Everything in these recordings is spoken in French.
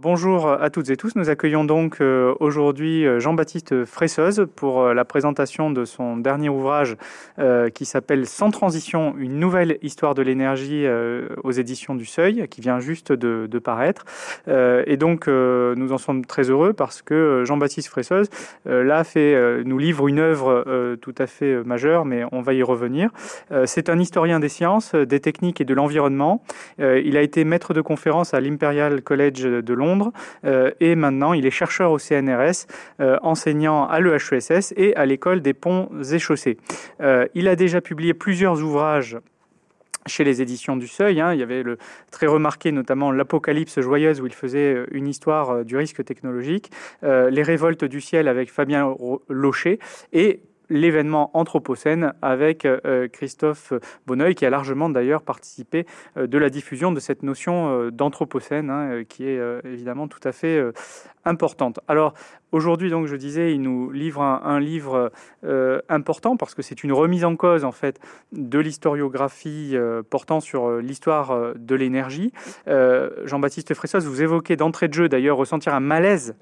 Bonjour à toutes et tous. Nous accueillons donc euh, aujourd'hui euh, Jean-Baptiste Fresseuse pour euh, la présentation de son dernier ouvrage qui s'appelle Sans transition, une nouvelle histoire de l'énergie aux éditions du Seuil, qui vient juste de, paraître. et donc nous en sommes très heureux parce que Jean-Baptiste Fresseuse là fait, nous livre une œuvre tout à fait majeure, mais on va y revenir. C'est un historien des sciences, des techniques et de l'environnement. il a été maître de conférence à l'Imperial College de Londres euh, et maintenant il est chercheur au CNRS, euh, enseignant à l'EHESS et à l'école des ponts et chaussées. Euh, il a déjà publié plusieurs ouvrages chez les éditions du Seuil. Hein. il y avait le très remarqué notamment l'Apocalypse joyeuse où il faisait une histoire du risque technologique, les révoltes du ciel avec Fabien Locher et l'événement Anthropocène avec euh, Christophe Bonneuil, qui a largement d'ailleurs participé euh, de la diffusion de cette notion euh, d'Anthropocène, hein, qui est évidemment tout à fait importante. Alors, Aujourd'hui, donc, je disais, il nous livre un, livre euh, important parce que c'est une remise en cause, en fait, de l'historiographie euh, portant sur euh, l'histoire de l'énergie. Jean-Baptiste Fressos, vous évoquez d'entrée de jeu, d'ailleurs, ressentir un malaise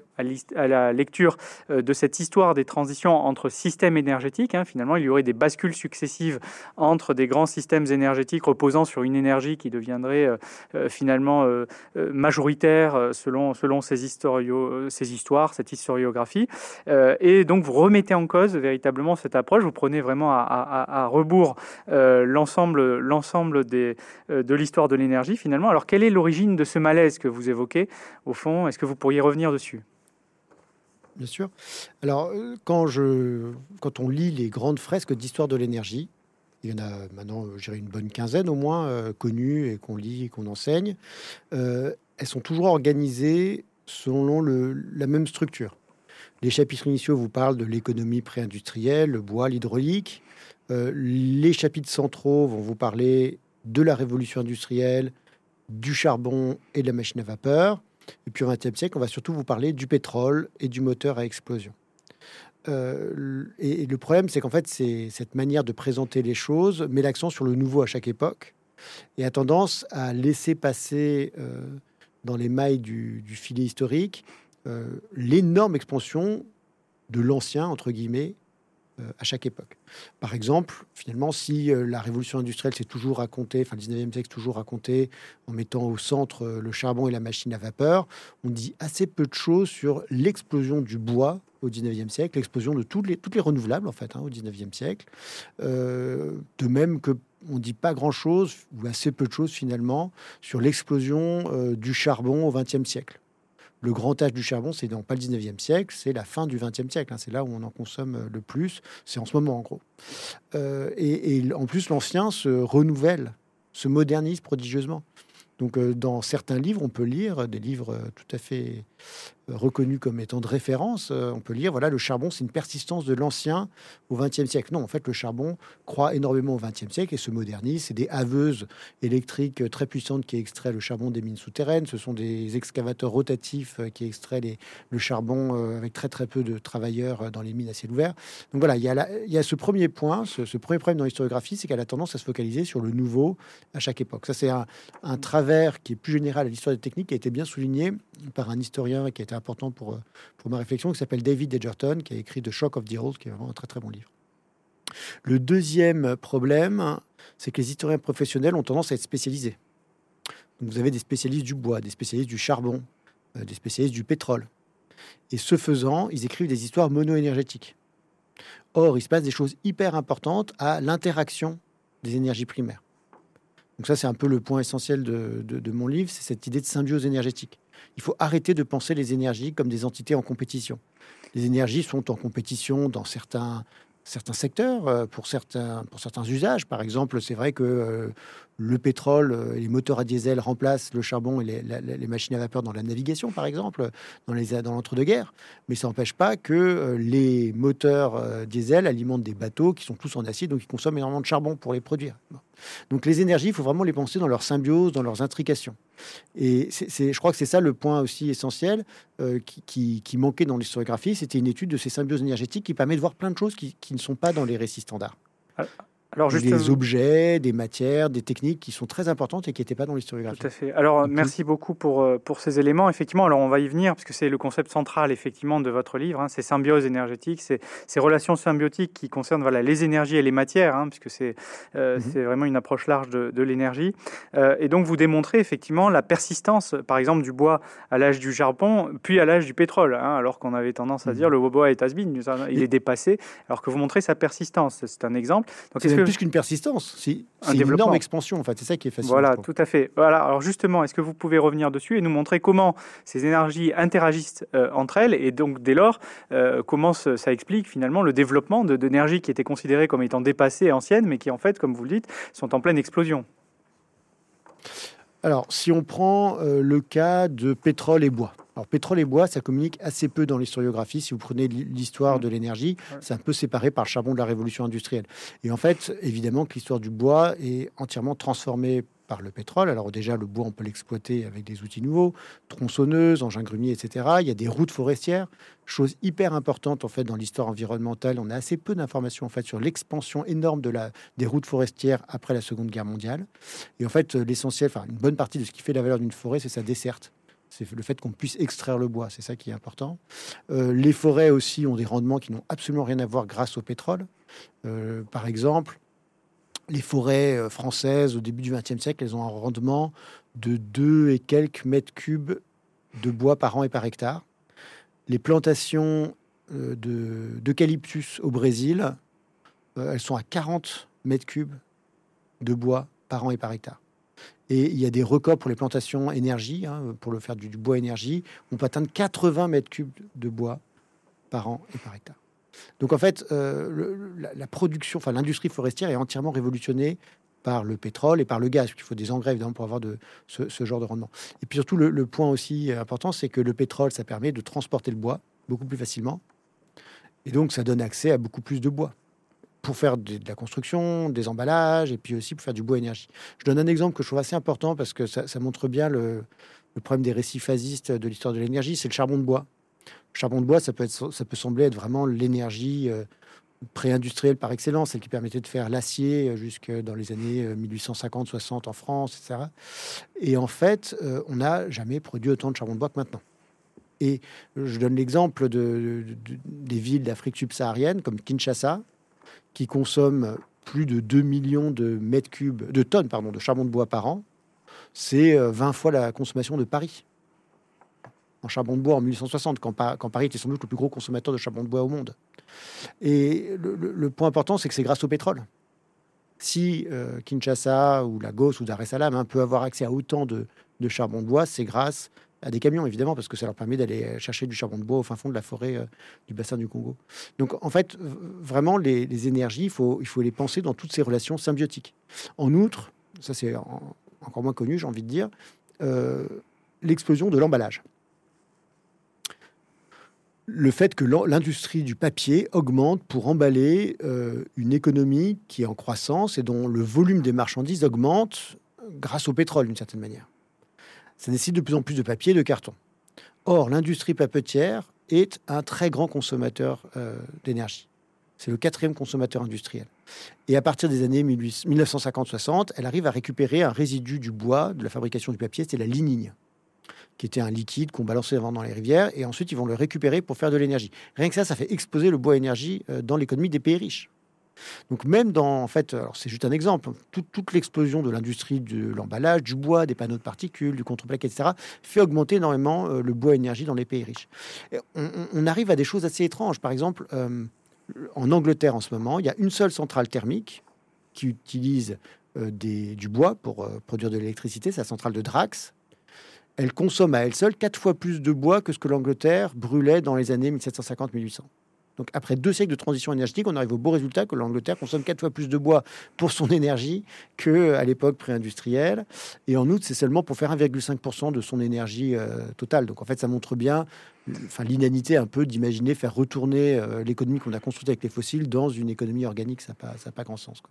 à, la lecture de cette histoire des transitions entre systèmes énergétiques. Hein. Finalement, il y aurait des bascules successives entre des grands systèmes énergétiques reposant sur une énergie qui deviendrait finalement majoritaire selon, ces, histoires, cette euh, et donc, vous remettez en cause véritablement cette approche. Vous prenez vraiment à, rebours euh, l'ensemble, l'ensemble des, euh, de l'histoire de l'énergie, finalement. Alors, quelle est l'origine de ce malaise que vous évoquez, au fond? Est-ce que vous pourriez revenir dessus? Bien sûr. Alors, quand, je, quand on lit les grandes fresques d'histoire de l'énergie, il y en a maintenant, je une bonne quinzaine au moins, connues et qu'on lit et qu'on enseigne. elles sont toujours organisées selon la même structure. Les chapitres initiaux vous parlent de l'économie pré-industrielle, le bois, l'hydraulique. Euh, les chapitres centraux vont vous parler de la révolution industrielle, du charbon et de la machine à vapeur. Et puis au XXe siècle, on va surtout vous parler du pétrole et du moteur à explosion. Euh, et, le problème, c'est qu'en fait, c'est cette manière de présenter les choses met l'accent sur le nouveau à chaque époque et a tendance à laisser passer euh, dans les mailles du filet historique euh, l'énorme expansion de l'ancien, entre guillemets, euh, à chaque époque. Par exemple, finalement, si euh, la révolution industrielle s'est toujours racontée, enfin le 19e siècle toujours raconté en mettant au centre le charbon et la machine à vapeur, on dit assez peu de choses sur l'explosion du bois au 19e siècle, l'explosion de toutes les, toutes les renouvelables en fait hein, au 19e siècle. de même que on dit pas grand-chose ou assez peu de choses finalement sur l'explosion du charbon au 20e siècle le grand âge du charbon, c'est dans pas le 19e siècle, c'est la fin du 20e siècle. Hein. c'est là où on en consomme euh, le plus. C'est en ce moment, en gros. Euh, et, en plus, l'ancien se renouvelle, se modernise prodigieusement. Donc, euh, dans certains livres, on peut lire des livres tout à fait reconnu comme étant de référence, euh, on peut lire voilà le charbon, c'est une persistance de l'ancien au XXe siècle. Non, en fait, le charbon croît énormément au XXe siècle et se modernise. C'est des haveuses électriques très puissantes qui extraient le charbon des mines souterraines. Ce sont des excavateurs rotatifs euh, qui extraient le charbon euh, avec très très peu de travailleurs dans les mines à ciel ouvert. Donc voilà, il y a, il y a ce premier point, ce, premier problème dans l'historiographie, c'est qu'elle a tendance à se focaliser sur le nouveau à chaque époque. Ça, c'est un, travers qui est plus général à l'histoire des techniques, qui a été bien souligné par un historien qui été important pour, euh, pour ma réflexion, qui s'appelle David Edgerton, qui a écrit The Shock of the Old, qui est vraiment un très très bon livre. Le deuxième problème, c'est que les historiens professionnels ont tendance à être spécialisés. vous avez des spécialistes du bois, des spécialistes du charbon, euh, des spécialistes du pétrole. Et ce faisant, ils écrivent des histoires mono-énergétiques. Or, il se passe des choses hyper importantes à l'interaction des énergies primaires. Donc ça, c'est un peu le point essentiel de, de mon livre, c'est cette idée de symbiose énergétique. Il faut arrêter de penser les énergies comme des entités en compétition. Les énergies sont en compétition dans certains, certains secteurs, euh, pour certains, pour certains usages. Par exemple, c'est vrai que euh, le pétrole euh, les moteurs à diesel remplacent le charbon et les, machines à vapeur dans la navigation, par exemple, dans l'entre-deux-guerres. Mais ça n'empêche pas que les moteurs diesel alimentent des bateaux qui sont tous en acier, donc ils consomment énormément de charbon pour les produire. Donc les énergies, il faut vraiment les penser dans leur symbiose, dans leurs intrications. Et je crois que c'est ça le point aussi essentiel euh, qui, manquait dans l'historiographie. C'était une étude de ces symbioses énergétiques qui permet de voir plein de choses qui, ne sont pas dans les récits standards. Alors, juste des objets, des matières, des techniques qui sont très importantes et qui n'étaient pas dans l'historiographie. Tout à fait. Alors, merci beaucoup pour, euh, pour ces éléments. Effectivement, alors on va y venir, parce que c'est le concept central, effectivement, de votre livre. Hein, c'est symbiose énergétique, c'est ces relations symbiotiques qui concernent voilà, les énergies et les matières, hein, puisque c'est euh, mhm. vraiment une approche large de, de l'énergie. Euh, et donc, vous démontrez effectivement la persistance, par exemple, du bois à l'âge du charbon, puis à l'âge du pétrole, hein, alors qu'on avait tendance à mhm. dire le bois est has il est dépassé, alors que vous montrez sa persistance. C'est un exemple. Donc, plus qu'une persistance, c'est une énorme expansion. En fait, c'est ça qui est fascinant. Voilà, tout à fait. Voilà. Alors justement, est-ce que vous pouvez revenir dessus et nous montrer comment ces énergies interagissent euh, entre elles et donc dès lors euh, comment ça explique finalement le développement d'énergies qui étaient considérées comme étant dépassées et anciennes, mais qui en fait, comme vous le dites, sont en pleine explosion? Alors, si on prend euh, le cas de pétrole et bois. Alors, pétrole et bois, ça communique assez peu dans l'historiographie. Si vous prenez l'histoire de l'énergie, c'est un peu séparé par le charbon de la révolution industrielle. Et en fait, évidemment que l'histoire du bois est entièrement transformée par le pétrole. Alors déjà, le bois, on peut l'exploiter avec des outils nouveaux, tronçonneuses, engins grumiers, etc. Il y a des routes forestières, chose hyper importante en fait dans l'histoire environnementale. On a assez peu d'informations en fait sur l'expansion énorme de la, des routes forestières après la Seconde Guerre mondiale. Et en fait, l'essentiel, enfin une bonne partie de ce qui fait la valeur d'une forêt, c'est sa desserte. C'est le fait qu'on puisse extraire le bois, c'est ça qui est important. Euh, les forêts aussi ont des rendements qui n'ont absolument rien à voir grâce au pétrole. Euh, par exemple, les forêts euh, françaises au début du XXe siècle, elles ont un rendement de 2 et quelques mètres cubes de bois par an et par hectare. Les plantations d'eucalyptus au Brésil, elles sont à 40 mètres cubes de bois par an et par hectare. Et il y a des records pour les plantations énergie, hein, pour le faire du, bois énergie. On peut atteindre 80 mètres cubes de bois par an et par hectare. Donc en fait, euh, la, production, enfin l'industrie forestière est entièrement révolutionnée par le pétrole et par le gaz. Il faut des engrais évidemment pour avoir de, ce, genre de rendement. Et puis surtout, le, point aussi important, c'est que le pétrole, ça permet de transporter le bois beaucoup plus facilement. Et donc, ça donne accès à beaucoup plus de bois pour faire de, la construction, des emballages, et puis aussi pour faire du bois énergie. Je donne un exemple que je trouve assez important parce que ça, montre bien le, le problème des récits phasistes de l'histoire de l'énergie, c'est le charbon de bois charbon de bois, ça peut, être, ça peut sembler être vraiment l'énergie euh, pré-industrielle par excellence, celle qui permettait de faire l'acier euh, jusque dans les années 1850-60 euh, en France, etc. Et en fait, on n'a jamais produit autant de charbon de bois que maintenant. Et je donne l'exemple de, des villes d'Afrique subsaharienne comme Kinshasa, qui consomment plus de 2 millions de mètres cubes, de tonnes pardon, de charbon de bois par an. C'est 20 fois la consommation de Paris en charbon de bois en 1860, quand, Paris était sans doute le plus gros consommateur de charbon de bois au monde. Et le, point important, c'est que c'est grâce au pétrole. Si euh, Kinshasa ou Lagos ou Dar es Salaam hein, peut avoir accès à autant de, charbon de bois, c'est grâce à des camions, évidemment, parce que ça leur permet d'aller chercher du charbon de bois au fin fond de la forêt euh, du bassin du Congo. Donc, en fait, vraiment, les, énergies, il faut, il faut les penser dans toutes ces relations symbiotiques. En outre, ça c'est encore moins connu, j'ai envie de dire, euh, l'explosion de l'emballage le fait que l'industrie du papier augmente pour emballer euh, une économie qui est en croissance et dont le volume des marchandises augmente grâce au pétrole d'une certaine manière. Ça nécessite de plus en plus de papier et de carton. Or, l'industrie papetière est un très grand consommateur euh, d'énergie. C'est le quatrième consommateur industriel. Et à partir des années 1950-60, elle arrive à récupérer un résidu du bois de la fabrication du papier, c'est la lignine qui était un liquide qu'on balançait dans les rivières, et ensuite ils vont le récupérer pour faire de l'énergie. Rien que ça, ça fait exploser le bois énergie euh, dans l'économie des pays riches. Donc même dans, en fait, c'est juste un exemple, toute, l'explosion de l'industrie de l'emballage, du bois, des panneaux de particules, du contreplaqué, etc., fait augmenter énormément euh, le bois énergie dans les pays riches. on, arrive à des choses assez étranges. Par exemple, euh, en Angleterre en ce moment, il y a une seule centrale thermique qui utilise des, du bois pour produire de l'électricité, c'est la centrale de Drax, elle consomme à elle seule quatre fois plus de bois que ce que l'Angleterre brûlait dans les années 1750-1800. Donc après deux siècles de transition énergétique, on arrive au beau résultat que l'Angleterre consomme quatre fois plus de bois pour son énergie qu'à l'époque pré-industrielle. Et en outre, c'est seulement pour faire 1,5% de son énergie euh, totale. Donc en fait, ça montre bien enfin, l'inanité un peu d'imaginer faire retourner euh, l'économie qu'on a construite avec les fossiles dans une économie organique. Ça n'a pas, pas grand sens.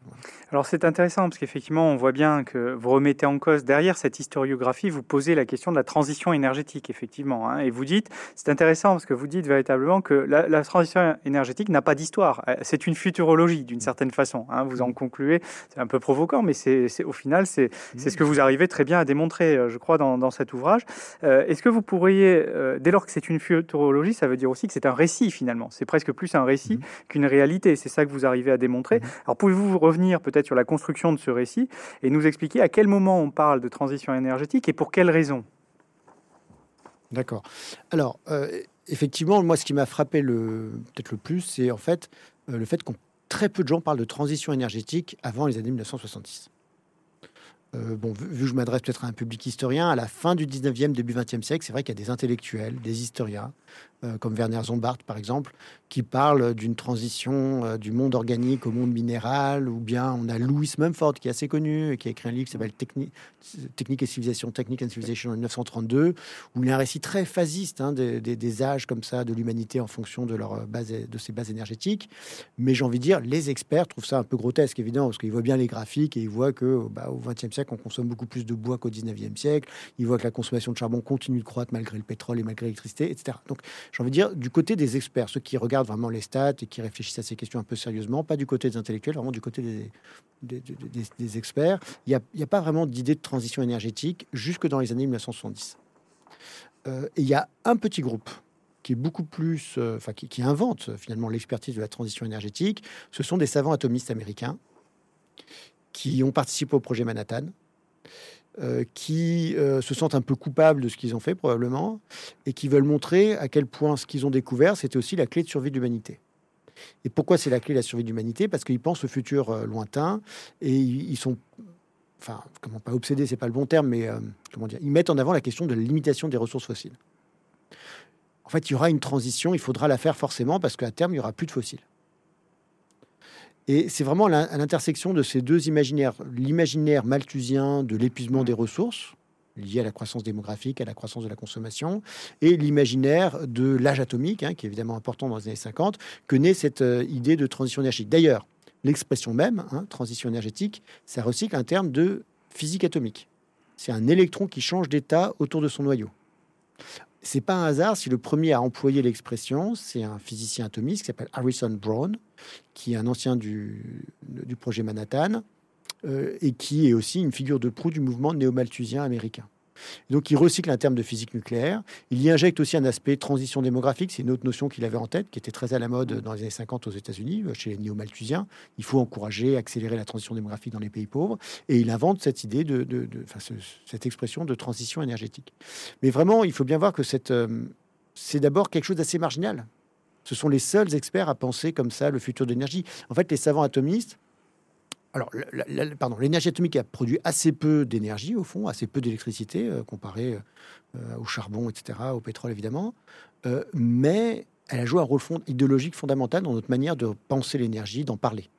Alors c'est intéressant parce qu'effectivement, on voit bien que vous remettez en cause derrière cette historiographie, vous posez la question de la transition énergétique, effectivement. Hein, et vous dites, c'est intéressant parce que vous dites véritablement que la, transition énergétique n'a pas d'histoire. Euh, c'est une futurologie d'une certaine façon. Hein, vous en concluez, c'est un peu provoquant, mais c'est au final, c'est ce que vous arrivez très bien à démontrer, euh, je crois, dans, dans cet ouvrage. Est-ce que vous pourriez, dès lors que c'est une futurologie, ça veut dire aussi que c'est un récit finalement. C'est presque plus un récit mhm. qu'une réalité. C'est ça que vous arrivez à démontrer. Mhm. Alors pouvez-vous revenir peut-être sur la construction de ce récit et nous expliquer à quel moment on parle de transition énergétique et pour quelles raisons? D'accord. Alors, euh, effectivement, moi, ce qui m'a frappé le, peut-être le plus, c'est en fait euh, le fait qu'on très peu de gens parlent de transition énergétique avant les années 1970. Euh, bon, vu, que je m'adresse peut-être à un public historien, à la fin du 19e, début 20e siècle, c'est vrai qu'il y a des intellectuels, des historiens, comme Werner Zombart par exemple, qui parle d'une transition euh, du monde organique au monde minéral, ou bien on a Louis Mumford qui est assez connu, qui a écrit un livre qui s'appelle Technique, et civilisation, Technique and Civilization en 1932, où il y a un récit très phasiste hein, des, âges comme ça de l'humanité en fonction de leur base, de ses bases énergétiques. Mais j'ai envie de dire, les experts trouvent ça un peu grotesque évidemment, parce qu'ils voient bien les graphiques et ils voient que bah, au 20e siècle on consomme beaucoup plus de bois qu'au 19e siècle, ils voient que la consommation de charbon continue de croître malgré le pétrole et malgré l'électricité, etc. Donc j'ai envie de dire, du côté des experts, ceux qui regardent vraiment les stats et qui réfléchissent à ces questions un peu sérieusement, pas du côté des intellectuels, vraiment du côté des, experts, il n'y a, pas vraiment d'idée de transition énergétique jusque dans les années 1970. Euh, et il y a un petit groupe qui est beaucoup plus, euh, qui, invente finalement l'expertise de la transition énergétique, ce sont des savants atomistes américains qui ont participé au projet Manhattan, euh, qui euh, se sentent un peu coupables de ce qu'ils ont fait probablement, et qui veulent montrer à quel point ce qu'ils ont découvert, c'était aussi la clé de survie de l'humanité. Et pourquoi c'est la clé de la survie de l'humanité? Parce qu'ils pensent au futur euh, lointain, et ils, sont, enfin, comment pas obsédés, c'est pas le bon terme, mais comment dire, ils mettent en avant la question de la limitation des ressources fossiles. En fait, il y aura une transition, il faudra la faire forcément, parce qu'à terme, il y aura plus de fossiles. Et c'est vraiment à l'intersection de ces deux imaginaires, l'imaginaire malthusien de l'épuisement des ressources, lié à la croissance démographique, à la croissance de la consommation, et l'imaginaire de l'âge atomique, hein, qui est évidemment important dans les années 50, que naît cette euh, idée de transition énergétique. D'ailleurs, l'expression même, hein, transition énergétique, ça recycle un terme de physique atomique. C'est un électron qui change d'état autour de son noyau. C'est pas un hasard si le premier à employer l'expression, c'est un physicien atomiste qui s'appelle Harrison Brown, qui est un ancien du, projet Manhattan euh, et qui est aussi une figure de proue du mouvement néo-malthusien américain. Donc il recycle un terme de physique nucléaire. Il y injecte aussi un aspect transition démographique. C'est une autre notion qu'il avait en tête, qui était très à la mode dans les années 50 aux États-Unis, euh, chez les néo-malthusiens. Il faut encourager, accélérer la transition démographique dans les pays pauvres. Et il invente cette idée de, de, cette expression de transition énergétique. Mais vraiment, il faut bien voir que euh, c'est d'abord quelque chose d'assez marginal. Ce sont les seuls experts à penser comme ça le futur de l'énergie. En fait, les savants atomistes, alors, pardon, l'énergie atomique a produit assez peu d'énergie, au fond, assez peu d'électricité, euh, comparé euh, au charbon, etc., au pétrole, évidemment. Euh, mais elle a joué un rôle idéologique fondamental dans notre manière de penser l'énergie, d'en parler.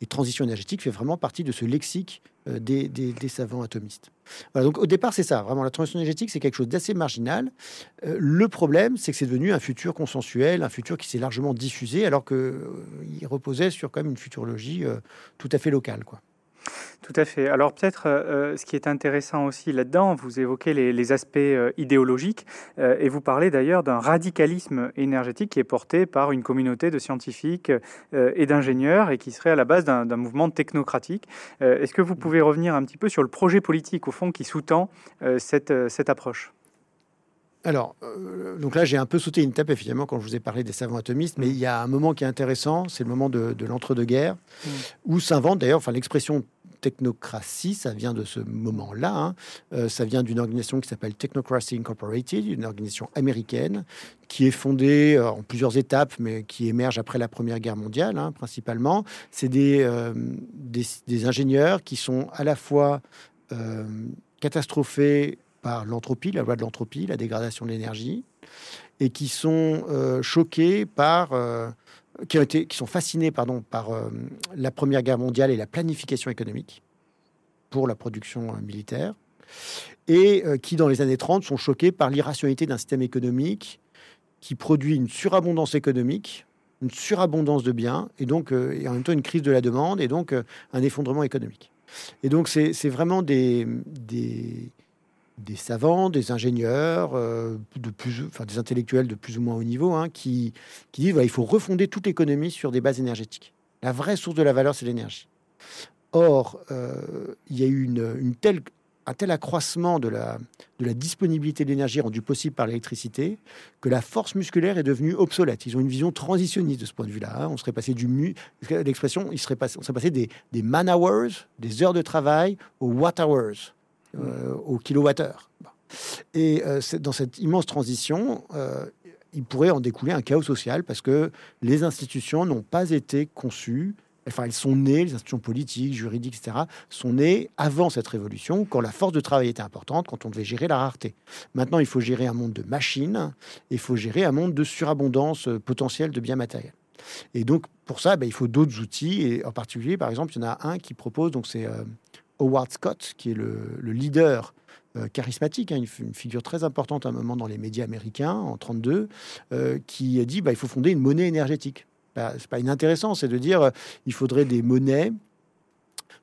Et transition énergétique fait vraiment partie de ce lexique euh, des, savants atomistes. Voilà, donc au départ, c'est ça. Vraiment, la transition énergétique, c'est quelque chose d'assez marginal. Euh, le problème, c'est que c'est devenu un futur consensuel, un futur qui s'est largement diffusé, alors qu'il euh, reposait sur quand même une futurologie tout à fait locale. Quoi. Tout à fait. Alors peut-être euh, ce qui est intéressant aussi là-dedans, vous évoquez les, aspects euh, idéologiques euh, et vous parlez d'ailleurs d'un radicalisme énergétique qui est porté par une communauté de scientifiques et d'ingénieurs et qui serait à la base d'un mouvement technocratique. Est-ce que vous pouvez revenir un petit peu sur le projet politique au fond qui sous-tend cette, cette approche? Alors, donc là, j'ai un peu sauté une tape, évidemment, quand je vous ai parlé des savants atomistes, mais il y a un moment qui est intéressant, c'est le moment de, l'entre-deux-guerres, mm. où s'invente d'ailleurs, enfin, l'expression technocratie, ça vient de ce moment-là. Hein. Euh, ça vient d'une organisation qui s'appelle Technocracy Incorporated, une organisation américaine qui est fondée euh, en plusieurs étapes, mais qui émerge après la Première Guerre mondiale, hein, principalement. C'est euh, des, des, ingénieurs qui sont à la fois catastrophés par l'entropie, la loi de l'entropie, la dégradation de l'énergie, et qui sont choqués par qui, ont été, qui sont fascinés pardon, par euh, la Première Guerre mondiale et la planification économique pour la production euh, militaire, et euh, qui, dans les années 30, sont choqués par l'irrationalité d'un système économique qui produit une surabondance économique, une surabondance de biens, et donc et en même temps une crise de la demande, et donc un effondrement économique. Et donc c'est vraiment des, des, des savants, des ingénieurs, euh, de des intellectuels de plus ou moins haut niveau, hein, qui, disent qu'il il faut refonder toute l'économie sur des bases énergétiques. La vraie source de la valeur, c'est l'énergie. Or, euh, il y a eu un tel accroissement de la, de disponibilité d'énergie rendue possible par l'électricité que la force musculaire est devenue obsolète. Ils ont une vision transitionniste de ce point de vue-là. On serait passé du mu, l'expression, on serait passé des, des man hours, des heures de travail, aux watt hours euh, au kilowattheure. Et euh, dans cette immense transition, euh, il pourrait en découler un chaos social parce que les institutions n'ont pas été conçues enfin, elles sont nées, les institutions politiques, juridiques, etc., sont nées avant cette révolution, quand la force de travail était importante, quand on devait gérer la rareté. Maintenant, il faut gérer un monde de machines, il faut gérer un monde de surabondance potentielle de biens matériels. Et donc, pour ça, ben, il faut d'autres outils, et en particulier, par exemple, il y en a un qui propose, donc c'est Howard Scott, qui est le, leader euh, charismatique, hein, une, figure très importante à un moment dans les médias américains en 32, euh, qui a dit bah, il faut fonder une monnaie énergétique. Bah, c'est pas inintéressant, c'est de dire euh, il faudrait des monnaies.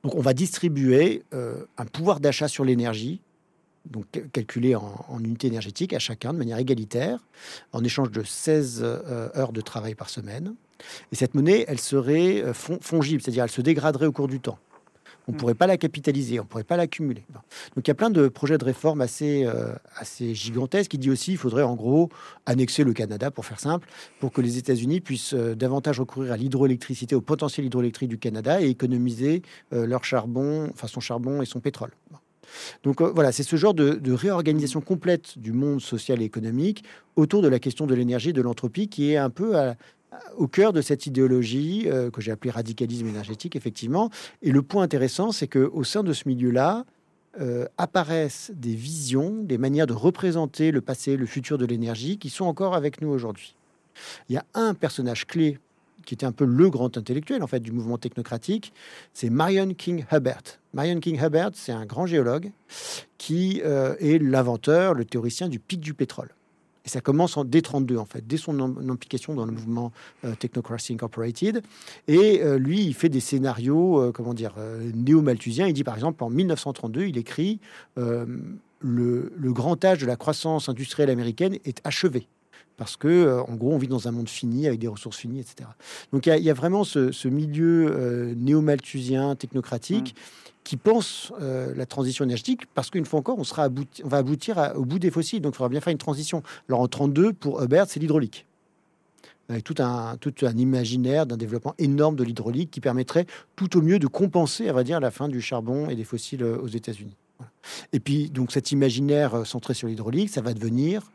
Donc on va distribuer un pouvoir d'achat sur l'énergie, donc calculé en, en, unité énergétique à chacun de manière égalitaire, en échange de 16 heures de travail par semaine. Et cette monnaie, elle serait fongible, c'est-à-dire elle se dégraderait au cours du temps. On ne mm. pourrait pas la capitaliser, on ne pourrait pas l'accumuler. Donc il y a plein de projets de réforme assez, euh, assez gigantesques. qui dit aussi qu'il faudrait en gros annexer le Canada, pour faire simple, pour que les États-Unis puissent euh, davantage recourir à l'hydroélectricité, au potentiel hydroélectrique du Canada et économiser euh, leur charbon, enfin son charbon et son pétrole. Donc voilà, c'est ce genre de, de, réorganisation complète du monde social et économique autour de la question de l'énergie et de l'entropie qui est un peu à, au cœur de cette idéologie euh, que j'ai appelée radicalisme énergétique, effectivement. Et le point intéressant, c'est qu'au sein de ce milieu-là, euh, apparaissent des visions, des manières de représenter le passé, le futur de l'énergie qui sont encore avec nous aujourd'hui. Il y a un personnage clé qui était un peu le grand intellectuel en fait du mouvement technocratique, c'est Marion King Hubbert. Marion King Hubbert, c'est un grand géologue qui euh, est l'inventeur, le théoricien du pic du pétrole. Et ça commence en D32, en fait, dès son implication dans le mouvement euh, Technocracy Incorporated. Et euh, lui, il fait des scénarios, euh, comment dire, néo-malthusiens. Il dit, par exemple, en 1932, il écrit le, grand âge de la croissance industrielle américaine est achevé parce que, en gros, on vit dans un monde fini, avec des ressources finies, etc. Donc il y, a vraiment ce, milieu néo-malthusien, technocratique, mmh qui pensent euh, la transition énergétique, parce qu'une fois encore, on, sera on va aboutir au bout des fossiles, donc il faudra bien faire une transition. Alors en 32, pour Hubert, c'est l'hydraulique. Avec tout un, tout un imaginaire d'un développement énorme de l'hydraulique qui permettrait tout au mieux de compenser, à va dire, la fin du charbon et des fossiles euh, aux États-Unis. Et puis, donc, cet imaginaire euh, centré sur l'hydraulique, ça va devenir,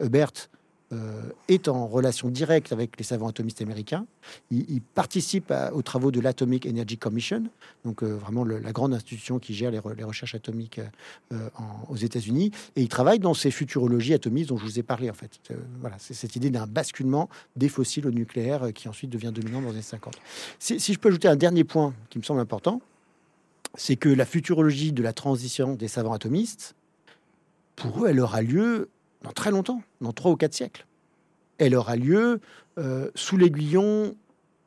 Hubert euh, est en relation directe avec les savants atomistes américains. Il, participe aux travaux de l'Atomic Energy Commission, donc euh, vraiment la grande institution qui gère les, recherches atomiques euh, aux États-Unis. Et il travaille dans ces futurologies atomistes dont je vous ai parlé, en fait. voilà, c'est cette idée d'un basculement des fossiles au nucléaire qui ensuite devient dominant dans les années 50. Si, si je peux ajouter un dernier point qui me semble important, c'est que la futurologie de la transition des savants atomistes, pour eux, elle aura lieu dans très longtemps, dans trois ou quatre siècles. Elle aura lieu euh, sous l'aiguillon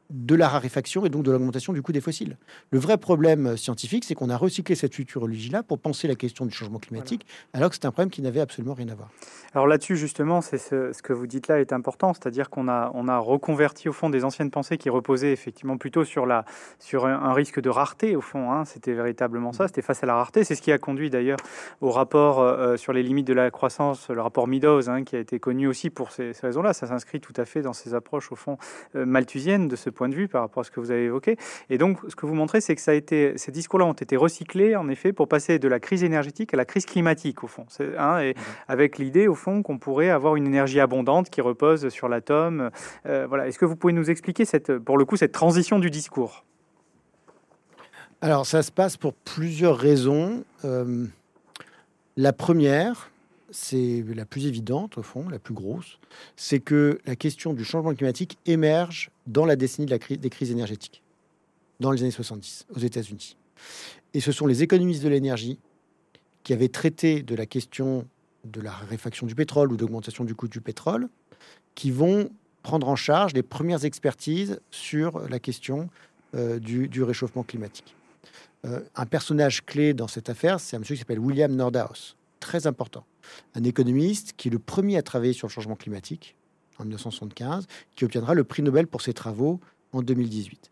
de la raréfaction et donc de l'augmentation du coût des fossiles. Le vrai problème scientifique, c'est qu'on a recyclé cette futurologie-là pour penser la question du changement climatique, alors que c'est un problème qui n'avait absolument rien à voir. Alors là-dessus, justement, c'est ce, que vous dites là est important, c'est-à-dire qu'on a, on a reconverti au fond des anciennes pensées qui reposaient effectivement plutôt sur, la, sur un, risque de rareté, au fond. Hein. C'était véritablement ça, c'était face à la rareté. C'est ce qui a conduit d'ailleurs au rapport euh, sur les limites de la croissance, le rapport Meadows, hein, qui a été connu aussi pour ces, raisons-là. Ça s'inscrit tout à fait dans ces approches, au fond, euh, malthusiennes de ce point de vue par rapport à ce que vous avez évoqué. Et donc, ce que vous montrez, c'est que ça a été, ces discours-là ont été recyclés, en effet, pour passer de la crise énergétique à la crise climatique, au fond. Hein, et avec l'idée, au fond, qu'on pourrait avoir une énergie abondante qui repose sur l'atome. Euh, voilà. Est-ce que vous pouvez nous expliquer, cette, pour le coup, cette transition du discours? Alors, ça se passe pour plusieurs raisons. Euh, la première, c'est la plus évidente au fond, la plus grosse, c'est que la question du changement climatique émerge dans la décennie des crises énergétiques, dans les années 70 aux États-Unis. Et ce sont les économistes de l'énergie qui avaient traité de la question de la raréfaction du pétrole ou d'augmentation du coût du pétrole, qui vont prendre en charge les premières expertises sur la question euh, du, réchauffement climatique. Euh, un personnage clé dans cette affaire, c'est un monsieur qui s'appelle William Nordhaus, très important, un économiste qui est le premier à travailler sur le changement climatique en 1975, qui obtiendra le prix Nobel pour ses travaux en 2018.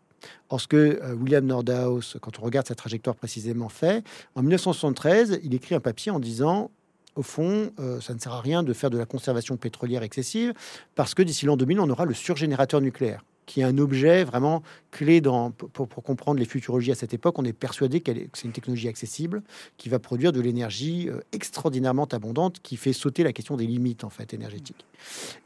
Or, euh, William Nordhaus, quand on regarde sa trajectoire précisément, fait, en 1973, il écrit un papier en disant au fond, euh, ça ne sert à rien de faire de la conservation pétrolière excessive parce que d'ici l'an 2000, on aura le surgénérateur nucléaire qui est un objet vraiment clé pour, comprendre les futurologies à cette époque. On est persuadé que c'est une technologie accessible qui va produire de l'énergie euh, extraordinairement abondante qui fait sauter la question des limites en fait énergétiques.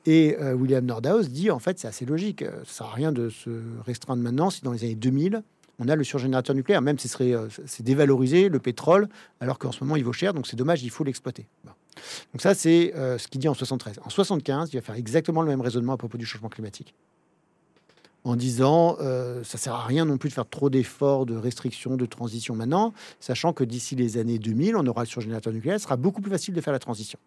Et euh, William Nordhaus dit en fait c'est assez logique, ça sert à rien de se restreindre maintenant si dans les années 2000 on a le surgénérateur nucléaire, même si ce serait euh, c'est dévalorisé le pétrole, alors qu'en ce moment il vaut cher, donc c'est dommage, il faut l'exploiter. Donc ça c'est euh, ce qu'il dit en 73. En 75, il va faire exactement le même raisonnement à propos du changement climatique, en disant euh, ça sert à rien non plus de faire trop d'efforts de restriction, de transition maintenant, sachant que d'ici les années 2000, on aura le surgénérateur nucléaire, ce sera beaucoup plus facile de faire la transition.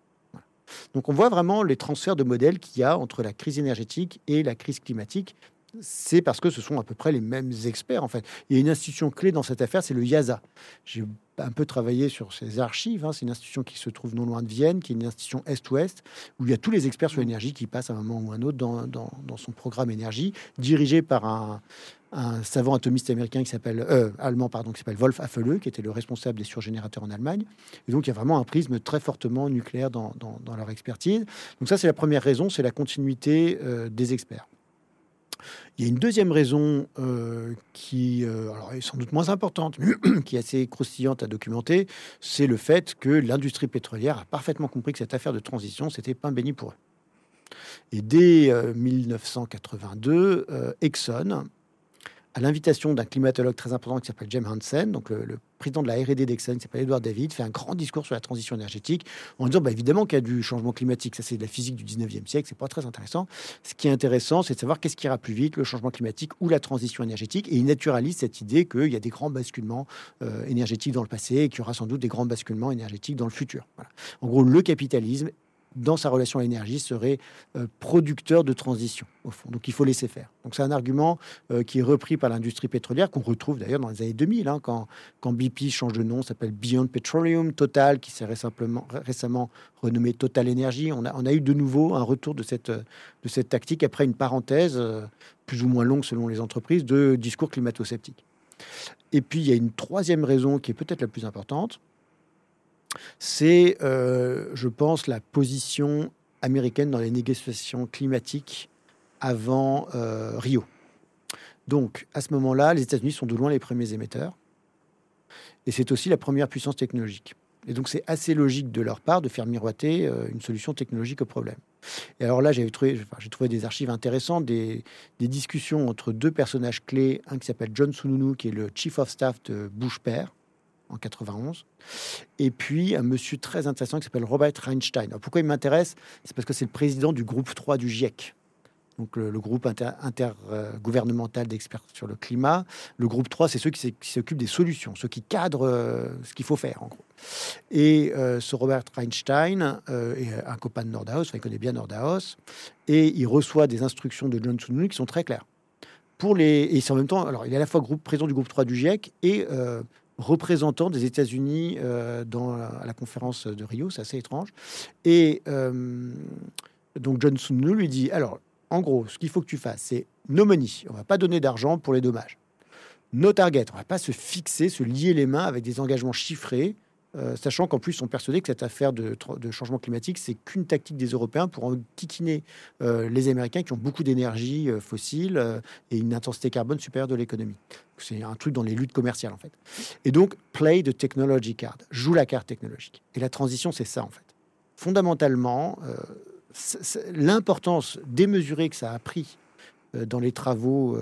Donc on voit vraiment les transferts de modèles qu'il y a entre la crise énergétique et la crise climatique c'est parce que ce sont à peu près les mêmes experts, en fait. Il y a une institution clé dans cette affaire, c'est le YASA. J'ai un peu travaillé sur ces archives. Hein. C'est une institution qui se trouve non loin de Vienne, qui est une institution Est-Ouest, où il y a tous les experts sur l'énergie qui passent à un moment ou un autre dans, son programme énergie, dirigé par un, savant atomiste américain qui s'appelle euh, allemand pardon qui s'appelle Wolf Affele qui était le responsable des surgénérateurs en Allemagne et donc il y a vraiment un prisme très fortement nucléaire dans, leur expertise donc ça c'est la première raison c'est la continuité euh, des experts il y a une deuxième raison euh, qui euh, est sans doute moins importante, mais qui est assez croustillante à documenter, c'est le fait que l'industrie pétrolière a parfaitement compris que cette affaire de transition, c'était pain béni pour eux. Et dès 1982, euh, Exxon à l'invitation d'un climatologue très important qui s'appelle James Hansen, donc le, président de la R&D d'Exxon, qui s'appelle Edward David, fait un grand discours sur la transition énergétique en disant bah, évidemment qu'il y a du changement climatique, ça c'est de la physique du 19e siècle, c'est pas très intéressant. Ce qui est intéressant, c'est de savoir qu'est-ce qui ira plus vite, le changement climatique ou la transition énergétique. Et il naturalise cette idée qu'il y a des grands basculements euh, énergétiques dans le passé et qu'il y aura sans doute des grands basculements énergétiques dans le futur. En gros, le capitalisme dans sa relation à l'énergie, serait euh, producteur de transition, au fond. Donc il faut laisser faire. Donc c'est un argument euh, qui est repris par l'industrie pétrolière, qu'on retrouve d'ailleurs dans les années 2000, hein, quand, BP change de nom, s'appelle Beyond Petroleum, Total, qui s'est récemment, récemment renommé Total Energy. On a, eu de nouveau un retour de cette, de cette tactique après une parenthèse, euh, plus ou moins longue selon les entreprises, de discours climato-sceptiques. Et puis il y a une troisième raison qui est peut-être la plus importante, c'est, euh, je pense, la position américaine dans les négociations climatiques avant euh, Rio. Donc, à ce moment-là, les États-Unis sont de loin les premiers émetteurs. Et c'est aussi la première puissance technologique. Et donc, c'est assez logique de leur part de faire miroiter euh, une solution technologique au problème. Et alors là, j'ai trouvé, trouvé des archives intéressantes, des, des, discussions entre deux personnages clés. Un qui s'appelle John Sununu, qui est le Chief of Staff de Bush père, en 91. Et puis un monsieur très intéressant qui s'appelle Robert Reinstein. pourquoi il m'intéresse? C'est parce que c'est le président du groupe 3 du GIEC. Donc le, groupe intergouvernemental d'experts sur le climat. Le groupe 3, c'est ceux qui s'occupent des solutions, ceux qui cadrent euh, ce qu'il faut faire en gros. Et euh, ce Robert Reinstein euh, est un copain de Nordhaus, il connaît bien Nordhaus, et il reçoit des instructions de John Sununu qui sont très claires. Pour les, et c'est en même temps, alors il est à la fois groupe, président du groupe 3 du GIEC et représentant des États-Unis euh, dans à la conférence de Rio, c'est assez étrange. Et euh, donc John Sununu lui dit alors, en gros, ce qu'il faut que tu fasses, c'est no money. On va pas donner d'argent pour les dommages. No target. On va pas se fixer, se lier les mains avec des engagements chiffrés euh, sachant qu'en plus, ils sont persuadés que cette affaire de, changement climatique, c'est qu'une tactique des Européens pour enquiquiner euh, les Américains qui ont beaucoup d'énergie euh, fossile et une intensité carbone supérieure de l'économie. C'est un truc dans les luttes commerciales, en fait. Et donc, play the technology card, joue la carte technologique. Et la transition, c'est ça, en fait. Fondamentalement, l'importance démesurée que ça a pris dans les travaux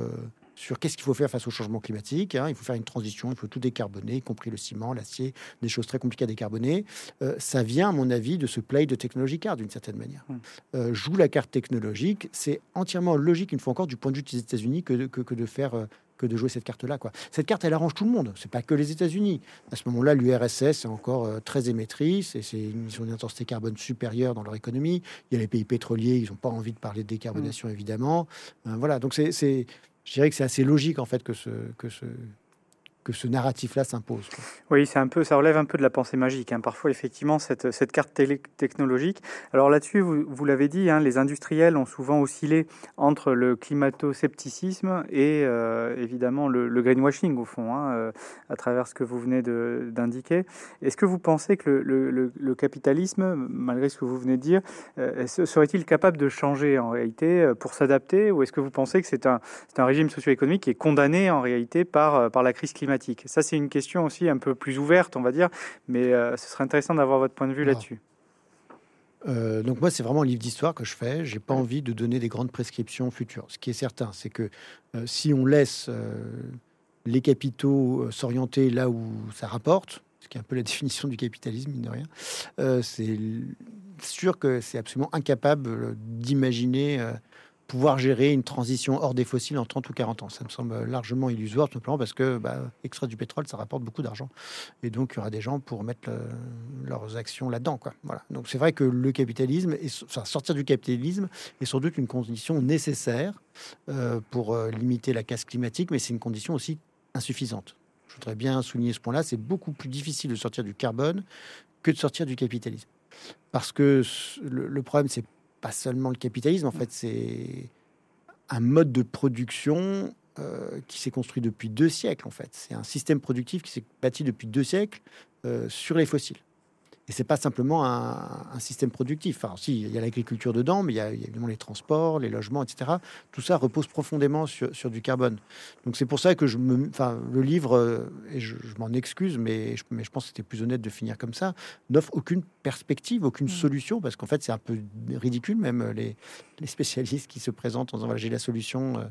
sur qu'est-ce qu'il faut faire face au changement climatique. Hein. Il faut faire une transition, il faut tout décarboner, y compris le ciment, l'acier, des choses très compliquées à décarboner. Euh, ça vient, à mon avis, de ce play de technologie card, d'une certaine manière. Hum. Euh, joue la carte technologique, c'est entièrement logique, une fois encore, du point de vue des États-Unis, que, que, de faire... Euh, que de jouer cette carte-là. Quoi. Cette carte, elle arrange tout le monde. C'est pas que les États-Unis. À ce moment-là, l'URSS est encore euh, très émettrice et c'est une, ils ont une intensité carbone supérieure dans leur économie. Il y a les pays pétroliers, ils n'ont pas envie de parler de décarbonation, mmh. évidemment. Euh, voilà, donc c'est, je dirais que c'est assez logique en fait que ce, que ce, que ce narratif-là s'impose. Oui, c'est un peu, ça relève un peu de la pensée magique. Hein. Parfois, effectivement, cette, cette carte technologique. Alors là-dessus, vous, vous l'avez dit, hein, les industriels ont souvent oscillé entre le climato-scepticisme et euh, évidemment le, greenwashing, au fond, hein, euh, à travers ce que vous venez d'indiquer. Est-ce que vous pensez que le, le, capitalisme, malgré ce que vous venez de dire, euh, serait-il capable de changer en réalité pour s'adapter? Ou est-ce que vous pensez que c'est un, un régime socio-économique qui est condamné en réalité par, par la crise climatique? Ça, c'est une question aussi un peu plus ouverte, on va dire, mais euh, ce serait intéressant d'avoir votre point de vue là-dessus. Euh, donc moi, c'est vraiment un livre d'histoire que je fais. J'ai pas envie de donner des grandes prescriptions futures. Ce qui est certain, c'est que euh, si on laisse les capitaux s'orienter là où ça rapporte, ce qui est un peu la définition du capitalisme, mine de rien, c'est sûr que c'est absolument incapable d'imaginer pouvoir gérer une transition hors des fossiles en 30 ou 40 ans. Ça me semble largement illusoire, tout simplement parce que bah, extraire du pétrole, ça rapporte beaucoup d'argent. Et donc, il y aura des gens pour mettre leurs actions là-dedans. Voilà. Donc, c'est vrai que le capitalisme, est, enfin, sortir du capitalisme est sans doute une condition nécessaire euh, pour euh, limiter la casse climatique, mais c'est une condition aussi insuffisante. Je voudrais bien souligner ce point-là. C'est beaucoup plus difficile de sortir du carbone que de sortir du capitalisme. Parce que le, le problème, c'est pas seulement le capitalisme, en fait, c'est un mode de production euh, qui s'est construit depuis deux siècles, en fait. C'est un système productif qui s'est bâti depuis deux siècles euh, sur les fossiles. Et c'est pas simplement un, système productif. Enfin, si, il y a l'agriculture dedans, mais il y, a, évidemment les transports, les logements, etc. Tout ça repose profondément sur, sur du carbone. Donc c'est pour ça que je me, enfin, le livre, euh, et je, m'en excuse, mais je, mais je pense que c'était plus honnête de finir comme ça, n'offre aucune perspective, aucune mmh. solution, parce qu'en fait c'est un peu ridicule, même les, les, spécialistes qui se présentent en disant voilà, j'ai la solution euh,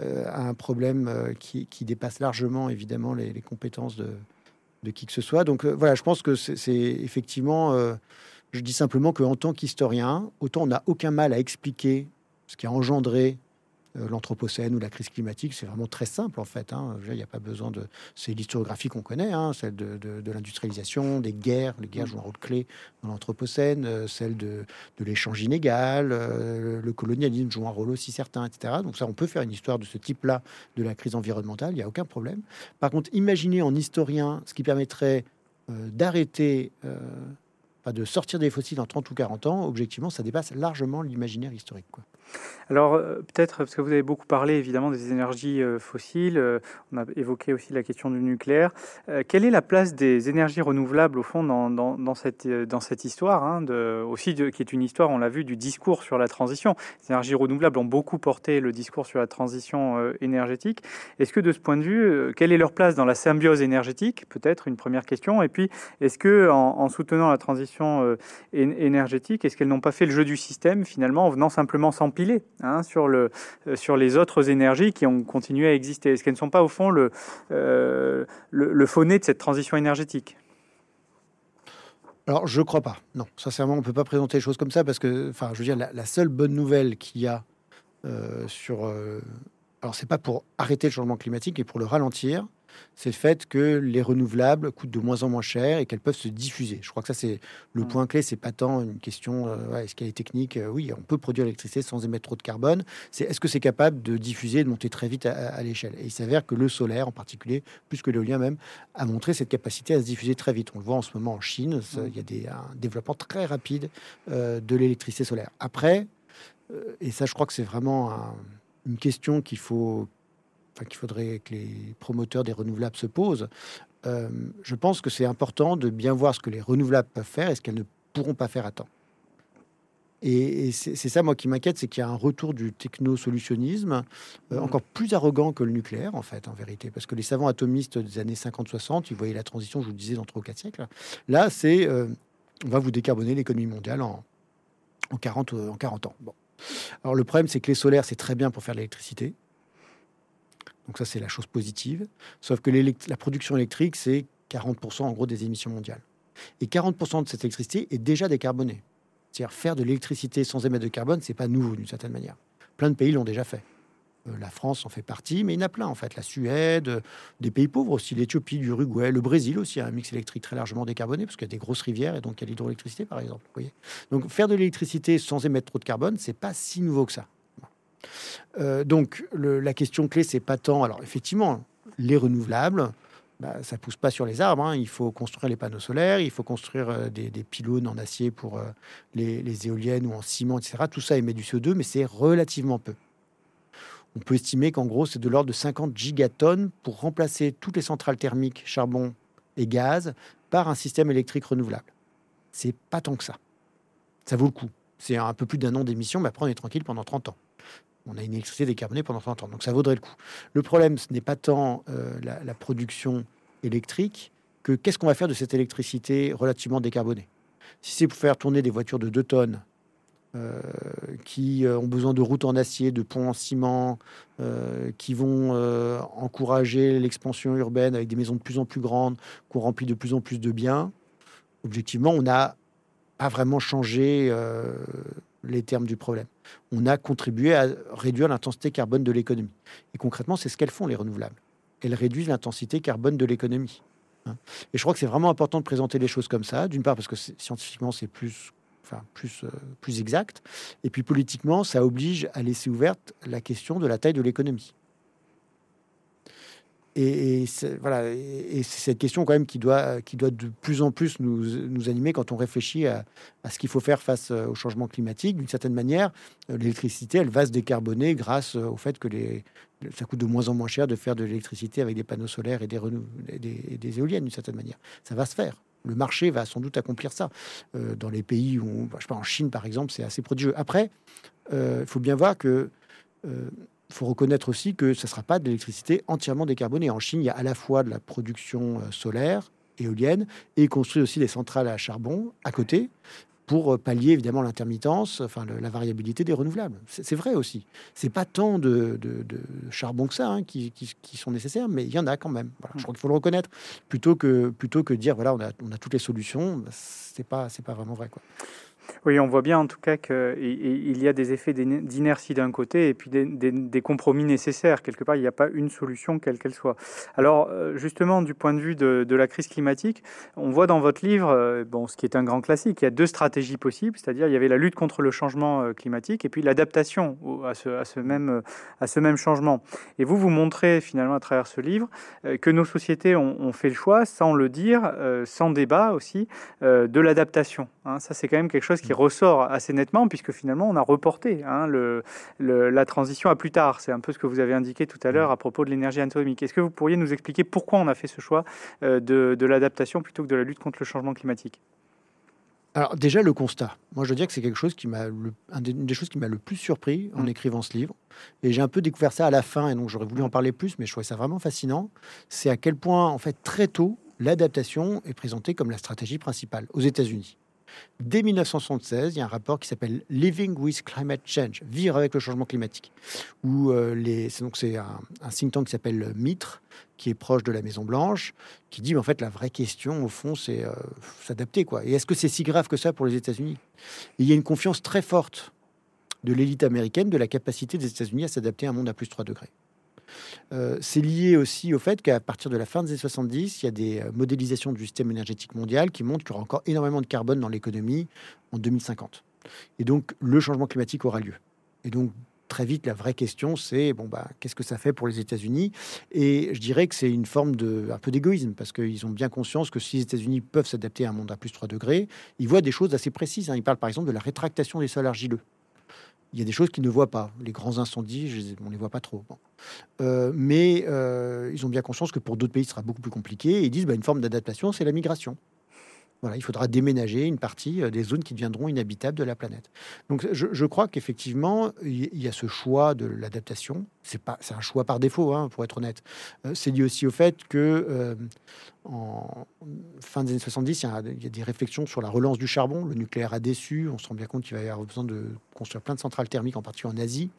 euh, à un problème qui, qui, dépasse largement évidemment les, les compétences de de qui que ce soit. Donc euh, voilà, je pense que c'est effectivement, euh, je dis simplement qu'en tant qu'historien, autant on n'a aucun mal à expliquer ce qui a engendré l'Anthropocène ou la crise climatique, c'est vraiment très simple en fait. Hein. Il n'y a pas besoin de. C'est l'historiographie qu'on connaît, hein, celle de, l'industrialisation, des guerres. Les guerres jouent un rôle clé dans l'Anthropocène, euh, celle de, l'échange inégal, euh, le colonialisme joue un rôle aussi certain, etc. Donc, ça, on peut faire une histoire de ce type-là de la crise environnementale, il n'y a aucun problème. Par contre, imaginez en historien ce qui permettrait d'arrêter de sortir des fossiles en 30 ou 40 ans, objectivement, ça dépasse largement l'imaginaire historique. Alors euh, peut-être, parce que vous avez beaucoup parlé évidemment des énergies euh, fossiles, euh, on a évoqué aussi la question du nucléaire. quelle est la place des énergies renouvelables au fond dans, cette, dans cette histoire hein, aussi qui est une histoire, on l'a vu, du discours sur la transition. Les énergies renouvelables ont beaucoup porté le discours sur la transition énergétique. Est-ce que de ce point de vue, quelle est leur place dans la symbiose énergétique? Peut-être une première question. Et puis, est-ce que en, soutenant la transition énergétique, est-ce qu'elles n'ont pas fait le jeu du système finalement en venant simplement s'empiler Hein, euh, sur les autres énergies qui ont continué à exister Est-ce qu'elles ne sont pas au fond le, euh, le, le de cette transition énergétique? Alors, je crois pas. Non, sincèrement, on peut pas présenter les choses comme ça parce que, enfin, je veux dire, la, seule bonne nouvelle qu'il y a euh, sur. Euh, alors, c'est pas pour arrêter le changement climatique, mais pour le ralentir c'est le fait que les renouvelables coûtent de moins en moins cher et qu'elles peuvent se diffuser. Je crois que ça, c'est le mmh. point clé. C'est pas tant une question, euh, est-ce qu'elle est technique euh, Oui, on peut produire l'électricité sans émettre trop de carbone. C'est est-ce que c'est capable de diffuser, de monter très vite à, l'échelle? Et il s'avère que le solaire, en particulier, plus que l'éolien même, a montré cette capacité à se diffuser très vite. On le voit en ce moment en Chine. Mmh. Il y a des, un développement très rapide euh, de l'électricité solaire. Après, et ça, je crois que c'est vraiment une question qu'il faut qu'il faudrait que les promoteurs des renouvelables se posent. Euh, je pense que c'est important de bien voir ce que les renouvelables peuvent faire et ce qu'elles ne pourront pas faire à temps. Et, c'est ça, moi, qui m'inquiète, c'est qu'il y a un retour du techno-solutionnisme euh, mmh. encore plus arrogant que le nucléaire, en fait, en vérité. Parce que les savants atomistes des années 50-60, ils voyaient la transition, je vous le disais, dans 3 ou 4 siècles. Là, c'est euh, on va vous décarboner l'économie mondiale en, en, 40, en 40 ans. Bon. Alors, le problème, c'est que les solaires, c'est très bien pour faire l'électricité. Donc ça, c'est la chose positive. Sauf que la production électrique, c'est 40% en gros des émissions mondiales. Et 40% de cette électricité est déjà décarbonée. C'est-à-dire faire de l'électricité sans émettre de carbone, c'est pas nouveau d'une certaine manière. Plein de pays l'ont déjà fait. Euh, la France en fait partie, mais il y en a plein en fait. La Suède, des pays pauvres aussi, l'Éthiopie, l'Uruguay, le Brésil aussi a un mix électrique très largement décarboné parce qu'il y a des grosses rivières et donc il y a l'hydroélectricité par exemple. donc faire de l'électricité sans émettre trop de carbone, c'est pas si nouveau que ça. Euh, donc la question clé, c'est pas tant. Alors effectivement, les renouvelables, bah, ça pousse pas sur les arbres. Hein. Il faut construire les panneaux solaires, il faut construire euh, des, pylônes en acier pour les, les, éoliennes ou en ciment, etc. Tout ça émet du CO2, mais c'est relativement peu on peut estimer qu'en gros, c'est de l'ordre de 50 gigatonnes pour remplacer toutes les centrales thermiques, charbon et gaz, par un système électrique renouvelable. C'est pas tant que ça. Ça vaut le coup. C'est un peu plus d'un an d'émission, mais après, on est tranquille pendant 30 ans. On a une électricité décarbonée pendant 30 ans, donc ça vaudrait le coup. Le problème, ce n'est pas tant euh, la, production électrique que qu'est-ce qu'on va faire de cette électricité relativement décarbonée. Si c'est pour faire tourner des voitures de 2 tonnes euh, qui euh, ont besoin de routes en acier, de ponts en ciment, qui vont encourager l'expansion urbaine avec des maisons de plus en plus grandes, qu'on remplit de plus en plus de biens. Objectivement, on n'a pas vraiment changé les termes du problème. On a contribué à réduire l'intensité carbone de l'économie. Et concrètement, c'est ce qu'elles font, les renouvelables. Elles réduisent l'intensité carbone de l'économie. Hein. Et je crois que c'est vraiment important de présenter les choses comme ça. D'une part, parce que scientifiquement, c'est plus enfin plus, euh, plus exact. Et puis politiquement, ça oblige à laisser ouverte la question de la taille de l'économie. Et, voilà, c'est cette question quand même qui doit, qui doit de plus en plus nous, nous animer quand on réfléchit à, ce qu'il faut faire face euh, au changement climatique. D'une certaine manière, euh, l'électricité, elle va se décarboner grâce au fait que ça coûte de moins en moins cher de faire de l'électricité avec des panneaux solaires et des, éoliennes, d'une certaine manière. Ça va se faire le marché va sans doute accomplir ça. Euh, dans les pays où, je sais pas, en Chine par exemple, c'est assez prodigieux. Après, euh, il faut bien voir que euh, faut reconnaître aussi que ce ne sera pas de l'électricité entièrement décarbonée. En Chine, il y a à la fois de la production solaire, éolienne, et ils construisent aussi des centrales à charbon à côté pour euh, pallier évidemment l'intermittence, enfin la variabilité des renouvelables. C'est vrai aussi. C'est pas tant de, charbon que ça hein, qui, sont nécessaires, mais il y en a quand même. je crois qu'il faut le reconnaître plutôt que plutôt que dire voilà on a, on a toutes les solutions. C'est pas pas vraiment vrai quoi. Oui, on voit bien en tout cas qu'il y a des effets d'inertie d'un côté et puis des, compromis nécessaires. Quelque part, il n'y a pas une solution, quelle qu'elle soit. Alors, euh, justement, du point de vue de, la crise climatique, on voit dans votre livre, euh, bon, ce qui est un grand classique, il y a deux stratégies possibles, c'est-à-dire il y avait la lutte contre le changement euh, climatique et puis l'adaptation à ce, même, changement. Et vous, vous montrez finalement à travers ce livre que nos sociétés ont, fait le choix, sans le dire, sans débat aussi, de l'adaptation. Hein. ça, c'est quand même quelque chose qui ressort assez nettement, puisque finalement, on a reporté hein, le, la transition à plus tard. C'est un peu ce que vous avez indiqué tout à l'heure à propos de l'énergie atomique. Est-ce que vous pourriez nous expliquer pourquoi on a fait ce choix euh, de, de l'adaptation plutôt que de la lutte contre le changement climatique? Alors déjà le constat. Moi je veux dire que c'est quelque chose qui m'a une des choses qui m'a le plus surpris en mmh. écrivant ce livre. Et j'ai un peu découvert ça à la fin et donc j'aurais voulu en parler plus, mais je trouvais ça vraiment fascinant. C'est à quel point en fait très tôt l'adaptation est présentée comme la stratégie principale aux États-Unis. Dès 1976, il y a un rapport qui s'appelle Living with Climate Change, vivre avec le changement climatique, où euh, donc c'est un, think tank qui s'appelle Mitre, qui est proche de la Maison Blanche, qui dit en fait la vraie question au fond c'est euh, s'adapter quoi. Et est-ce que c'est si grave que ça pour les États-Unis? Il y a une confiance très forte de l'élite américaine de la capacité des États-Unis à s'adapter à un monde à plus 3 degrés. Euh, c'est lié aussi au fait qu'à partir de la fin des années 70, il y a des euh, modélisations du système énergétique mondial qui montrent qu'il y aura encore énormément de carbone dans l'économie en 2050. Et donc, le changement climatique aura lieu. Et donc, très vite, la vraie question, c'est bon, bah, qu'est-ce que ça fait pour les États-Unis? Et je dirais que c'est une forme de un peu d'égoïsme parce qu'ils ont bien conscience que si les États-Unis peuvent s'adapter à un monde à plus 3 degrés, ils voient des choses assez précises. Hein. Ils parlent par exemple de la rétractation des sols argileux il y a des choses qu'ils ne voient pas. Les grands incendies, on ne les voit pas trop. Euh, mais euh, ils ont bien conscience que pour d'autres pays, ce sera beaucoup plus compliqué. Et ils disent bah, une forme d'adaptation, c'est la migration. Voilà, il faudra déménager une partie euh, des zones qui deviendront inhabitables de la planète. Donc, je, crois qu'effectivement, il y a ce choix de l'adaptation. C'est pas, c'est un choix par défaut, hein, pour être honnête. Euh, c'est lié aussi au fait que euh, en fin des années 70, il y, a, il y, a, des réflexions sur la relance du charbon. Le nucléaire a déçu. On se rend bien compte qu'il va y avoir besoin de construire plein de centrales thermiques, en particulier en Asie.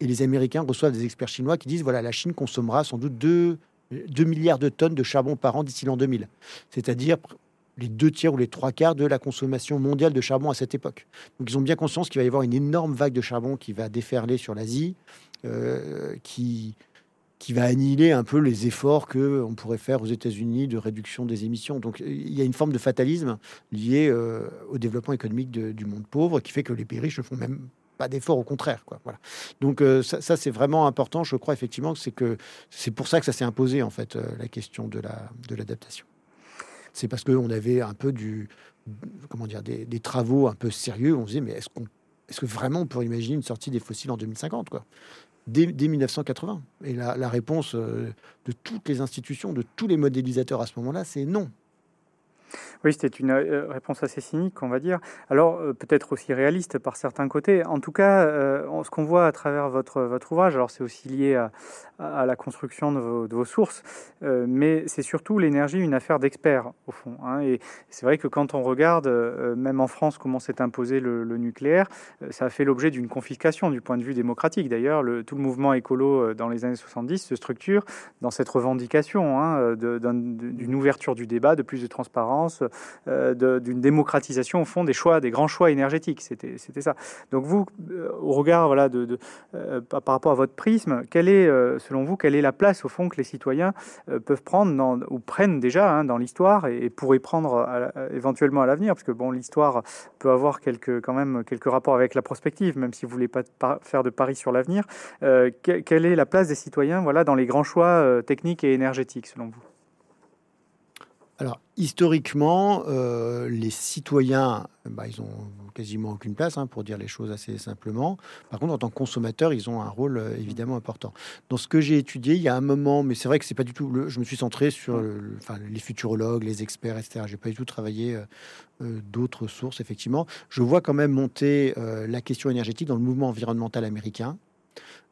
Et les Américains reçoivent des experts chinois qui disent voilà, la Chine consommera sans doute 2, 2 milliards de tonnes de charbon par an d'ici l'an 2000. C'est-à-dire les deux tiers ou les trois quarts de la consommation mondiale de charbon à cette époque. Donc ils ont bien conscience qu'il va y avoir une énorme vague de charbon qui va déferler sur l'Asie qui qui va annihiler un peu les efforts que on pourrait faire aux États-Unis de réduction des émissions. Donc il y a une forme de fatalisme lié au développement économique du monde pauvre qui fait que les pays riches ne font même pas d'effort, au contraire. Donc euh, ça, c'est vraiment important, je crois effectivement, que c'est pour ça que ça s'est imposé en fait euh, la question de la de l'adaptation. C'est parce qu'on avait un peu comment dire des, travaux un peu sérieux. On se disait mais est-ce que vraiment on pourrait imaginer une sortie des fossiles en 2050 quoi? Dès, 1980. Et la, la réponse euh, de toutes les institutions, de tous les modélisateurs à ce moment-là, c'est non. Oui, c'était une euh, réponse assez cynique, on va dire. Alors, euh, peut-être aussi réaliste par certains côtés. En tout cas, euh, ce qu'on voit à travers votre, votre ouvrage, alors c'est aussi lié à, la construction de vos, de vos sources, mais c'est surtout l'énergie une affaire d'experts, au fond. Hein. Et c'est vrai que quand on regarde, même en France, comment s'est imposé le, nucléaire, ça a fait l'objet d'une confiscation du point de vue démocratique. D'ailleurs, tout le mouvement écolo dans les années 70 se structure dans cette revendication hein, d'une ouverture du débat, de plus de transparence, euh, d'une démocratisation au fond des choix, des grands choix énergétiques. C'était ça. Donc vous, euh, au regard voilà de, euh, par rapport à votre prisme, quelle est selon vous quelle est la place au fond que les citoyens peuvent prendre dans, ou prennent déjà hein, dans l'histoire et, pourraient prendre éventuellement à l'avenir, parce que bon l'histoire peut avoir quelques quand même quelques rapports avec la prospective, même si vous voulez pas faire de paris sur l'avenir. quelle est la place des citoyens voilà dans les grands choix techniques et énergétiques selon vous? Alors, historiquement, euh, les citoyens, bah, ils ont quasiment aucune place, hein, pour dire les choses assez simplement. Par contre, en tant que consommateurs, ils ont un rôle euh, évidemment important. Dans ce que j'ai étudié, il y a un moment, mais c'est vrai que c'est pas du tout. je me suis centré sur les futurologues, les experts, etc. J'ai pas du tout travaillé euh, d'autres sources, effectivement. Je vois quand même monter la question énergétique dans le mouvement environnemental américain.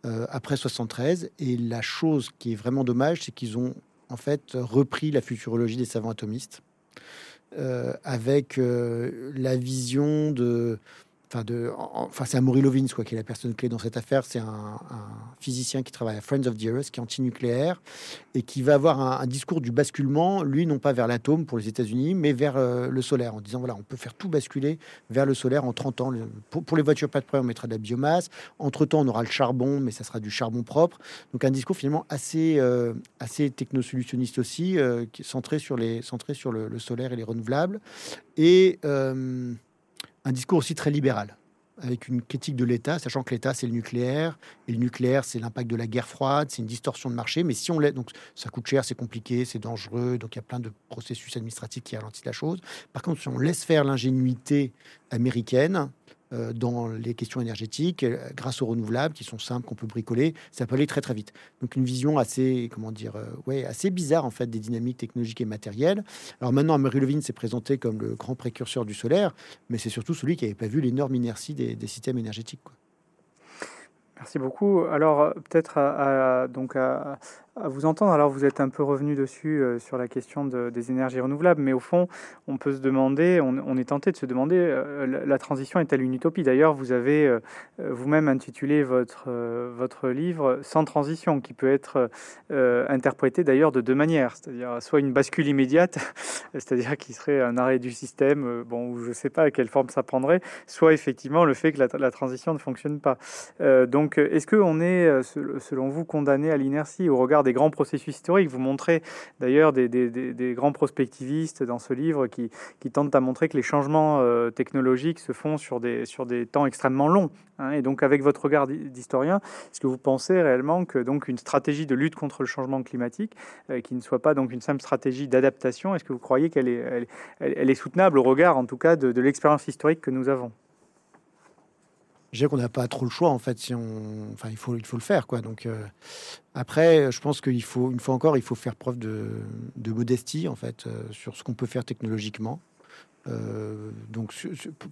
après 73 et la chose qui est vraiment dommage c'est qu'ils ont en fait repris la futurologie des savants atomistes euh, avec euh, la vision de enfin de, enfin c'est Amory Lovins quoi qui est la personne clé dans cette affaire. C'est un, physicien qui travaille à Friends of the Earth, qui est anti-nucléaire et qui va avoir un, discours du basculement, lui non pas vers l'atome pour les États-Unis, mais vers euh, le solaire, en disant voilà, on peut faire tout basculer vers le solaire en 30 ans. Pour, les voitures pas de problème, on mettra de la biomasse. Entre temps, on aura le charbon, mais ça sera du charbon propre. Donc un discours finalement assez euh, assez technosolutionniste aussi, euh, centré sur les centré sur le, le, solaire et les renouvelables et un discours aussi très libéral, avec une critique de l'État, sachant que l'État c'est le nucléaire, et le nucléaire c'est l'impact de la guerre froide, c'est une distorsion de marché, mais si on laisse, donc ça coûte cher, c'est compliqué, c'est dangereux, donc il y a plein de processus administratifs qui ralentissent la chose. Par contre, si on laisse faire l'ingénuité américaine, dans les questions énergétiques, euh, grâce aux renouvelables qui sont simples, qu'on peut bricoler, ça peut aller très très vite. Donc une vision assez, comment dire, euh, ouais, assez bizarre en fait des dynamiques technologiques et matérielles. Alors maintenant, Mary Levine s'est présenté comme le grand précurseur du solaire, mais c'est surtout celui qui n'avait pas vu l'énorme inertie des, systèmes énergétiques. Merci beaucoup. Alors peut-être donc à, à vous entendre, alors vous êtes un peu revenu dessus euh, sur la question des énergies renouvelables, mais au fond, on peut se demander, on, est tenté de se demander, euh, la, transition est-elle une utopie? D'ailleurs, vous avez euh, vous-même intitulé votre, votre livre Sans transition, qui peut être interprété d'ailleurs de deux manières, c'est-à-dire soit une bascule immédiate, c'est-à-dire qui serait un arrêt du système, bon, je ne sais pas à quelle forme ça prendrait, soit effectivement le fait que la, la transition ne fonctionne pas. donc, est-ce qu'on est, selon vous, condamné à l'inertie au regard des grands processus historiques. Vous montrez d'ailleurs des, grands prospectivistes dans ce livre qui, tentent à montrer que les changements euh, technologiques se font sur des, sur des temps extrêmement longs. Hein. et donc, avec votre regard d'historien, est-ce que vous pensez réellement que donc une stratégie de lutte contre le changement climatique, euh, qui ne soit pas donc une simple stratégie d'adaptation, est-ce que vous croyez qu'elle est, elle, est soutenable au regard, en tout cas, de l'expérience historique que nous avons? Je dirais qu'on n'a pas trop le choix en fait si on enfin il faut il faut le faire quoi. Donc euh, après je pense qu'il faut une fois encore il faut faire preuve de, de modestie en fait euh, sur ce qu'on peut faire technologiquement. Euh, donc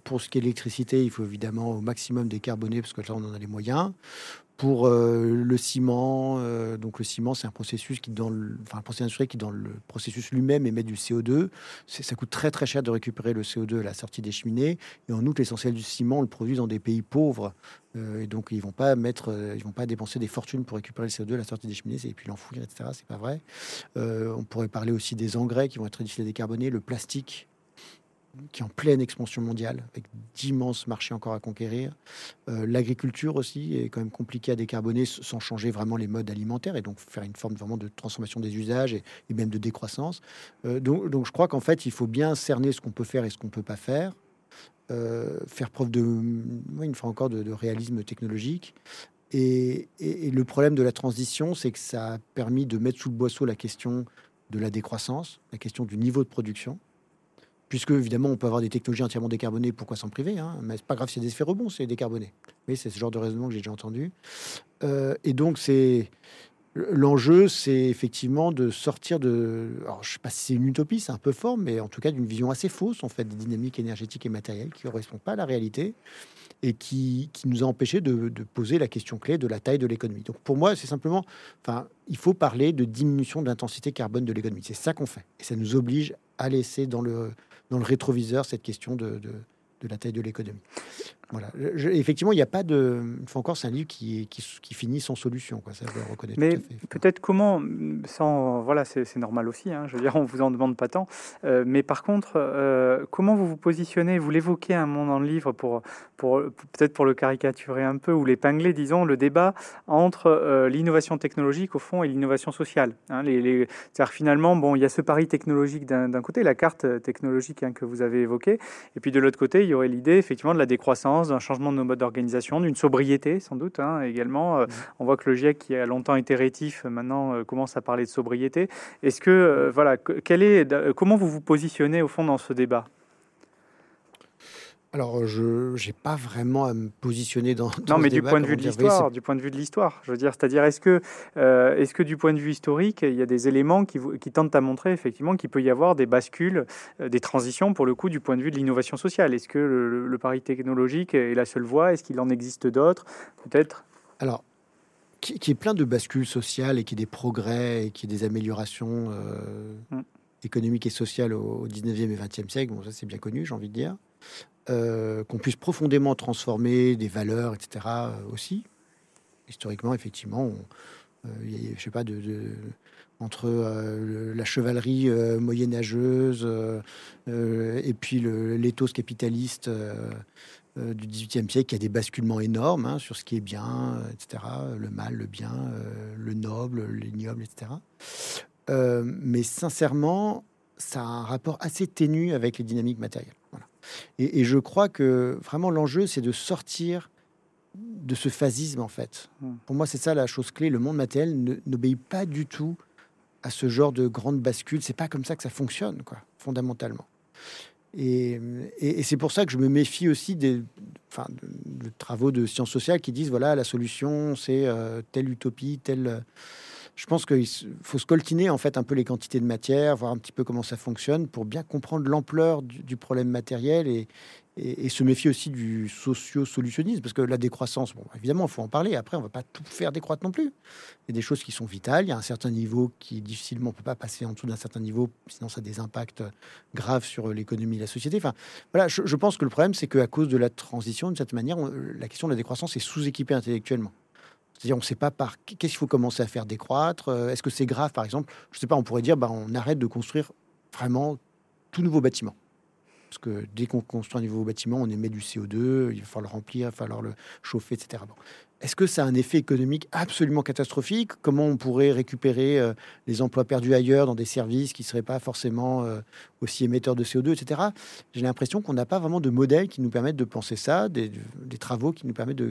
pour ce qui est de l'électricité il faut évidemment au maximum décarboner parce que là on en a les moyens pour euh, le ciment, euh, donc le ciment, c'est un processus qui, dans le, processus qui, dans le processus lui-même, émet du CO2. Ça coûte très très cher de récupérer le CO2 à la sortie des cheminées. Et en outre, l'essentiel du ciment, on le produit dans des pays pauvres. Euh, et donc, ils vont pas mettre, ils vont pas dépenser des fortunes pour récupérer le CO2 à la sortie des cheminées et puis l'enfouir, etc. C'est pas vrai. on pourrait parler aussi des engrais qui vont être très difficiles à décarboner, le plastique qui est en pleine expansion mondiale, avec d'immenses marchés encore à conquérir. Euh, l'agriculture aussi est quand même compliquée à décarboner sans changer vraiment les modes alimentaires et donc faire une forme vraiment de transformation des usages et, même de décroissance. Euh, donc, je crois qu'en fait, il faut bien cerner ce qu'on peut faire et ce qu'on ne peut pas faire. Euh, faire preuve de, une fois encore, de, réalisme technologique. Et, le problème de la transition, c'est que ça a permis de mettre sous le boisseau la question de la décroissance, la question du niveau de production puisque évidemment on peut avoir des technologies entièrement décarbonées, pourquoi s'en priver hein? Mais c'est pas grave a des effets rebonds, c'est décarboné. Oui, c'est ce genre de raisonnement que j'ai déjà entendu. Euh, et donc c'est l'enjeu, c'est effectivement de sortir de, alors je sais pas si c'est une utopie, c'est un peu fort, mais en tout cas d'une vision assez fausse en fait des dynamiques énergétiques et matérielles qui ne correspondent pas à la réalité et qui, qui nous a empêché de, de, poser la question clé de la taille de l'économie. Donc pour moi, c'est simplement, enfin, il faut parler de diminution de l'intensité carbone de l'économie. C'est ça qu'on fait, et ça nous oblige à laisser dans le dans le rétroviseur cette question de, la taille de l'économie. Voilà. effectivement, il n'y a pas de. Une fois encore, c'est un livre qui, qui, qui, finit sans solution. Quoi. Ça, je le reconnais Mais peut-être comment, sans. Voilà, c'est normal aussi. Hein, je veux dire, on vous en demande pas tant. Euh, mais par contre, euh, comment vous vous positionnez? Vous l'évoquez un moment dans le livre pour, pour, peut-être pour le caricaturer un peu ou l'épingler, disons, le débat entre euh, l'innovation technologique au fond et l'innovation sociale. Hein, les, les... C'est-à-dire finalement, bon, il y a ce pari technologique d'un côté, la carte technologique hein, que vous avez évoquée, et puis de l'autre côté, il y aurait l'idée effectivement de la décroissance, d'un changement de nos modes d'organisation, d'une sobriété sans doute hein, également. Euh, mmh. On voit que le GIEC, qui a longtemps été rétif, maintenant euh, commence à parler de sobriété. Est-ce que, euh, voilà, quel est, comment vous vous positionnez au fond dans ce débat? Alors, je n'ai pas vraiment à me positionner dans. non, mais du point de vue de l'histoire, du point de vue de l'histoire, je veux dire, c'est-à-dire, est-ce que, euh, est-ce que du point de vue historique, il y a des éléments qui, qui tentent à montrer effectivement qu'il peut y avoir des bascules, euh, des transitions pour le coup du point de vue de l'innovation sociale? Est-ce que le, pari technologique est la seule voie? Est-ce qu'il en existe d'autres? Peut-être. Alors, qui, qui est plein de bascules sociales et qui est des progrès et qui est des améliorations euh, mm. économiques et sociales au, 19e et 20e siècle. Bon, ça c'est bien connu, j'ai envie de dire. Euh, qu'on puisse profondément transformer des valeurs, etc. Euh, aussi. Historiquement, effectivement, euh, je sais pas, entre la chevalerie moyenâgeuse et puis l'éthos capitaliste du XVIIIe siècle, il y a des basculements énormes hein, sur ce qui est bien, etc. Le mal, le bien, le noble, l'ignoble, etc. mais sincèrement, ça a un rapport assez ténu avec les dynamiques matérielles. Et, je crois que vraiment l'enjeu, c'est de sortir de ce phasisme, en fait. Hmm. Pour moi, c'est ça la chose clé. Le monde matériel n'obéit pas du tout à ce genre de grande bascule. C'est pas comme ça que ça fonctionne, quoi, fondamentalement. Et, c'est pour ça que je me méfie aussi des enfin, de, travaux de sciences sociales qui disent voilà, la solution, c'est euh, telle utopie, telle je pense qu'il faut scoltiner en fait un peu les quantités de matière, voir un petit peu comment ça fonctionne pour bien comprendre l'ampleur du, problème matériel et, se méfier aussi du socio-solutionnisme parce que la décroissance, bon, évidemment, il faut en parler. Après, on va pas tout faire décroître non plus. Il y a des choses qui sont vitales. Il y a un certain niveau qui difficilement on peut pas passer en dessous d'un certain niveau, sinon ça a des impacts graves sur l'économie et la société. Enfin, voilà, je, je pense que le problème, c'est qu'à cause de la transition, d'une certaine manière, la question de la décroissance est sous-équipée intellectuellement. C'est-à-dire, on ne sait pas par qu'est-ce qu'il faut commencer à faire décroître. Euh, est-ce que c'est grave, par exemple? Je ne sais pas, on pourrait dire, bah, on arrête de construire vraiment tout nouveau bâtiment. Parce que dès qu'on construit un nouveau bâtiment, on émet du CO2, il va falloir le remplir, il va falloir le chauffer, etc. Bon. Est-ce que ça a un effet économique absolument catastrophique? Comment on pourrait récupérer euh, les emplois perdus ailleurs dans des services qui ne seraient pas forcément euh, aussi émetteurs de CO2, etc. J'ai l'impression qu'on n'a pas vraiment de modèle qui nous permettent de penser ça, des, travaux qui nous permettent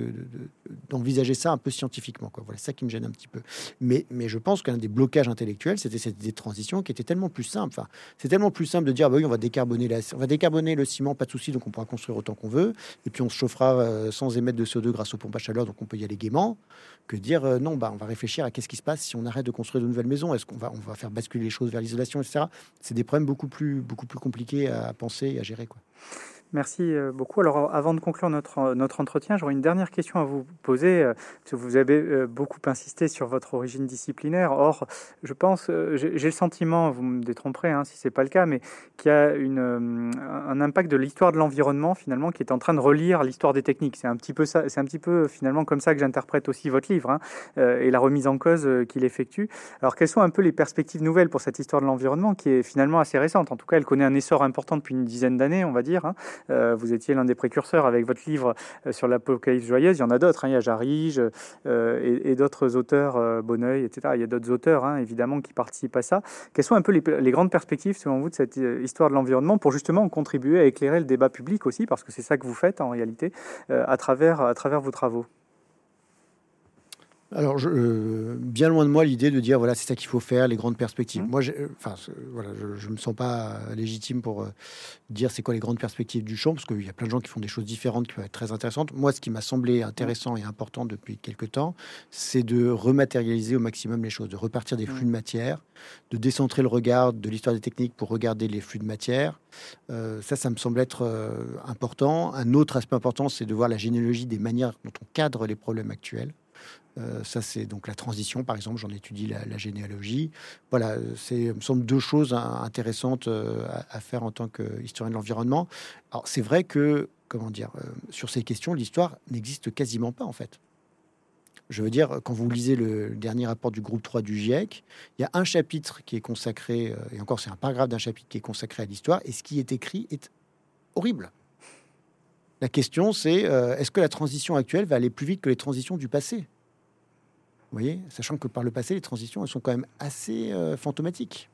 d'envisager ça un peu scientifiquement. Quoi. Voilà, ça qui me gêne un petit peu. Mais, je pense qu'un des blocages intellectuels, c'était cette idée transition qui était tellement plus simple. C'est tellement plus simple de dire, bah oui, on va décarboner, la, on va décarboner le ciment, pas de souci, donc on pourra construire autant qu'on veut, et puis on se chauffera euh, sans émettre de CO2 grâce aux pompes à chaleur, donc on peut y aller gaiement, que dire euh, non, bah, on va réfléchir à qu'est-ce qui se passe si on arrête de construire de nouvelles maisons, est-ce qu'on va, on va faire basculer les choses vers l'isolation, etc. C'est des problèmes beaucoup plus, beaucoup plus compliqués à penser et à gérer. Quoi. Merci euh, beaucoup. Alors, avant de conclure notre, euh, notre entretien, j'aurais une dernière question à vous poser. Euh, parce que vous avez beaucoup insisté sur votre origine disciplinaire. Or, je pense, j'ai le sentiment, vous me détromperez hein, si ce n'est pas le cas, mais qu'il y a une, un impact de l'histoire de l'environnement, finalement, qui est en train de relire l'histoire des techniques. C'est un petit peu ça, c'est un petit peu, finalement, comme ça que j'interprète aussi votre livre hein, et la remise en cause qu'il effectue. Alors, quelles sont un peu les perspectives nouvelles pour cette histoire de l'environnement qui est finalement assez récente? En tout cas, elle connaît un essor important depuis une dizaine d'années, on va dire. Hein. Euh, vous étiez l'un des précurseurs avec votre livre euh, sur l'apocalypse joyeuse. Il y en a d'autres. Hein. Il y a Jarige euh, et, d'autres auteurs, Bonneuil, etc. Il y a d'autres auteurs, hein, évidemment, qui participent à ça. Quelles sont un peu les, grandes perspectives, selon vous, de cette histoire de l'environnement pour justement contribuer à éclairer le débat public aussi, parce que c'est ça que vous faites en réalité, à, travers, à travers vos travaux? Alors, je, euh, bien loin de moi l'idée de dire voilà, c'est ça qu'il faut faire, les grandes perspectives. Mmh. Moi, euh, enfin, voilà, je ne me sens pas légitime pour euh, dire c'est quoi les grandes perspectives du champ, parce qu'il y a plein de gens qui font des choses différentes qui peuvent être très intéressantes. Moi, ce qui m'a semblé intéressant et important depuis quelques temps, c'est de rematérialiser au maximum les choses, de repartir des flux de matière, de décentrer le regard de l'histoire des techniques pour regarder les flux de matière. ça, ça me semble être important. Un autre aspect important, c'est de voir la généalogie des manières dont on cadre les problèmes actuels. Euh, ça, c'est donc la transition, par exemple. J'en étudie la, généalogie. Voilà, c'est me semble deux choses intéressantes euh, à, faire en tant qu'historien de l'environnement. Alors, c'est vrai que, comment dire, euh, sur ces questions, l'histoire n'existe quasiment pas, en fait. Je veux dire, quand vous lisez le dernier rapport du groupe 3 du GIEC, il y a un chapitre qui est consacré, et encore c'est un paragraphe d'un chapitre qui est consacré à l'histoire, et ce qui est écrit est horrible. La question, c'est est-ce que la transition actuelle va aller plus vite que les transitions du passé? Voyez, sachant que par le passé, les transitions, elles sont quand même assez euh, fantomatiques.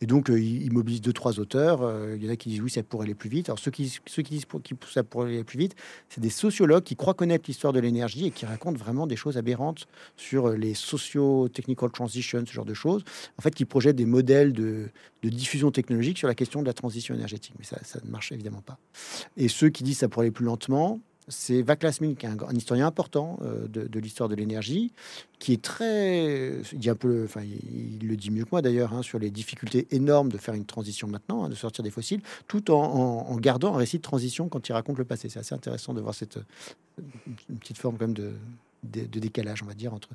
Et donc, euh, il mobilise deux, trois auteurs. Euh, il y en a qui disent oui, ça pourrait aller plus vite. Alors, ceux qui, qui disent que ça pourrait aller plus vite, c'est des sociologues qui croient connaître l'histoire de l'énergie et qui racontent vraiment des choses aberrantes sur les socio-technical transitions, ce genre de choses. En fait, qui projettent des modèles de, diffusion technologique sur la question de la transition énergétique. Mais ça, ça ne marche évidemment pas. Et ceux qui disent ça pourrait aller plus lentement, c'est Vaclav qui est un, historien important euh, de, l'histoire de l'énergie, qui est très, il dit un peu, enfin, il, le dit mieux que moi d'ailleurs, hein, sur les difficultés énormes de faire une transition maintenant, hein, de sortir des fossiles, tout en, gardant un récit de transition quand il raconte le passé. C'est assez intéressant de voir cette petite forme de, de, décalage, on va dire entre.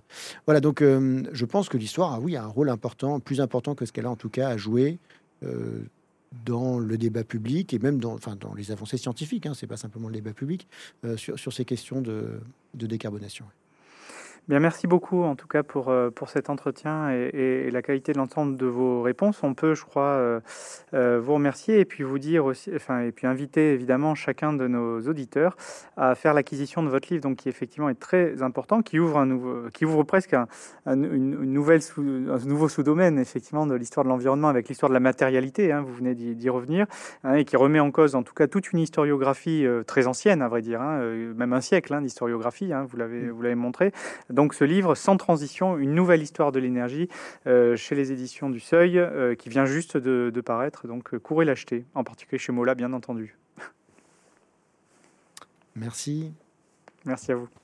Voilà, donc euh, je pense que l'histoire, a, oui, a un rôle important, plus important que ce qu'elle a en tout cas à jouer. Euh, dans le débat public et même dans, enfin, dans les avancées scientifiques, hein, c'est pas simplement le débat public, euh, sur, sur, ces questions de, de décarbonation. Bien, merci beaucoup en tout cas pour, euh, pour cet entretien et, la qualité de l'ensemble de vos réponses. On peut, je crois, euh, euh, vous remercier et puis vous dire aussi, enfin, et puis inviter évidemment chacun de nos auditeurs à faire l'acquisition de votre livre, donc qui effectivement est très important, qui ouvre un nouveau, qui ouvre presque un, une, nouvelle sous, un nouveau sous-domaine effectivement de l'histoire de l'environnement avec l'histoire de la matérialité. Hein, vous venez d'y revenir hein, et qui remet en cause en tout cas toute une historiographie très ancienne, à vrai dire, hein, même un siècle d'historiographie. vous l'avez vous l'avez montré donc ce livre, Sans transition, une nouvelle histoire de l'énergie, euh, chez les éditions du Seuil, euh, qui vient juste de, paraître. Donc euh, courez l'acheter, en particulier chez Mola, bien entendu. Merci. Merci à vous.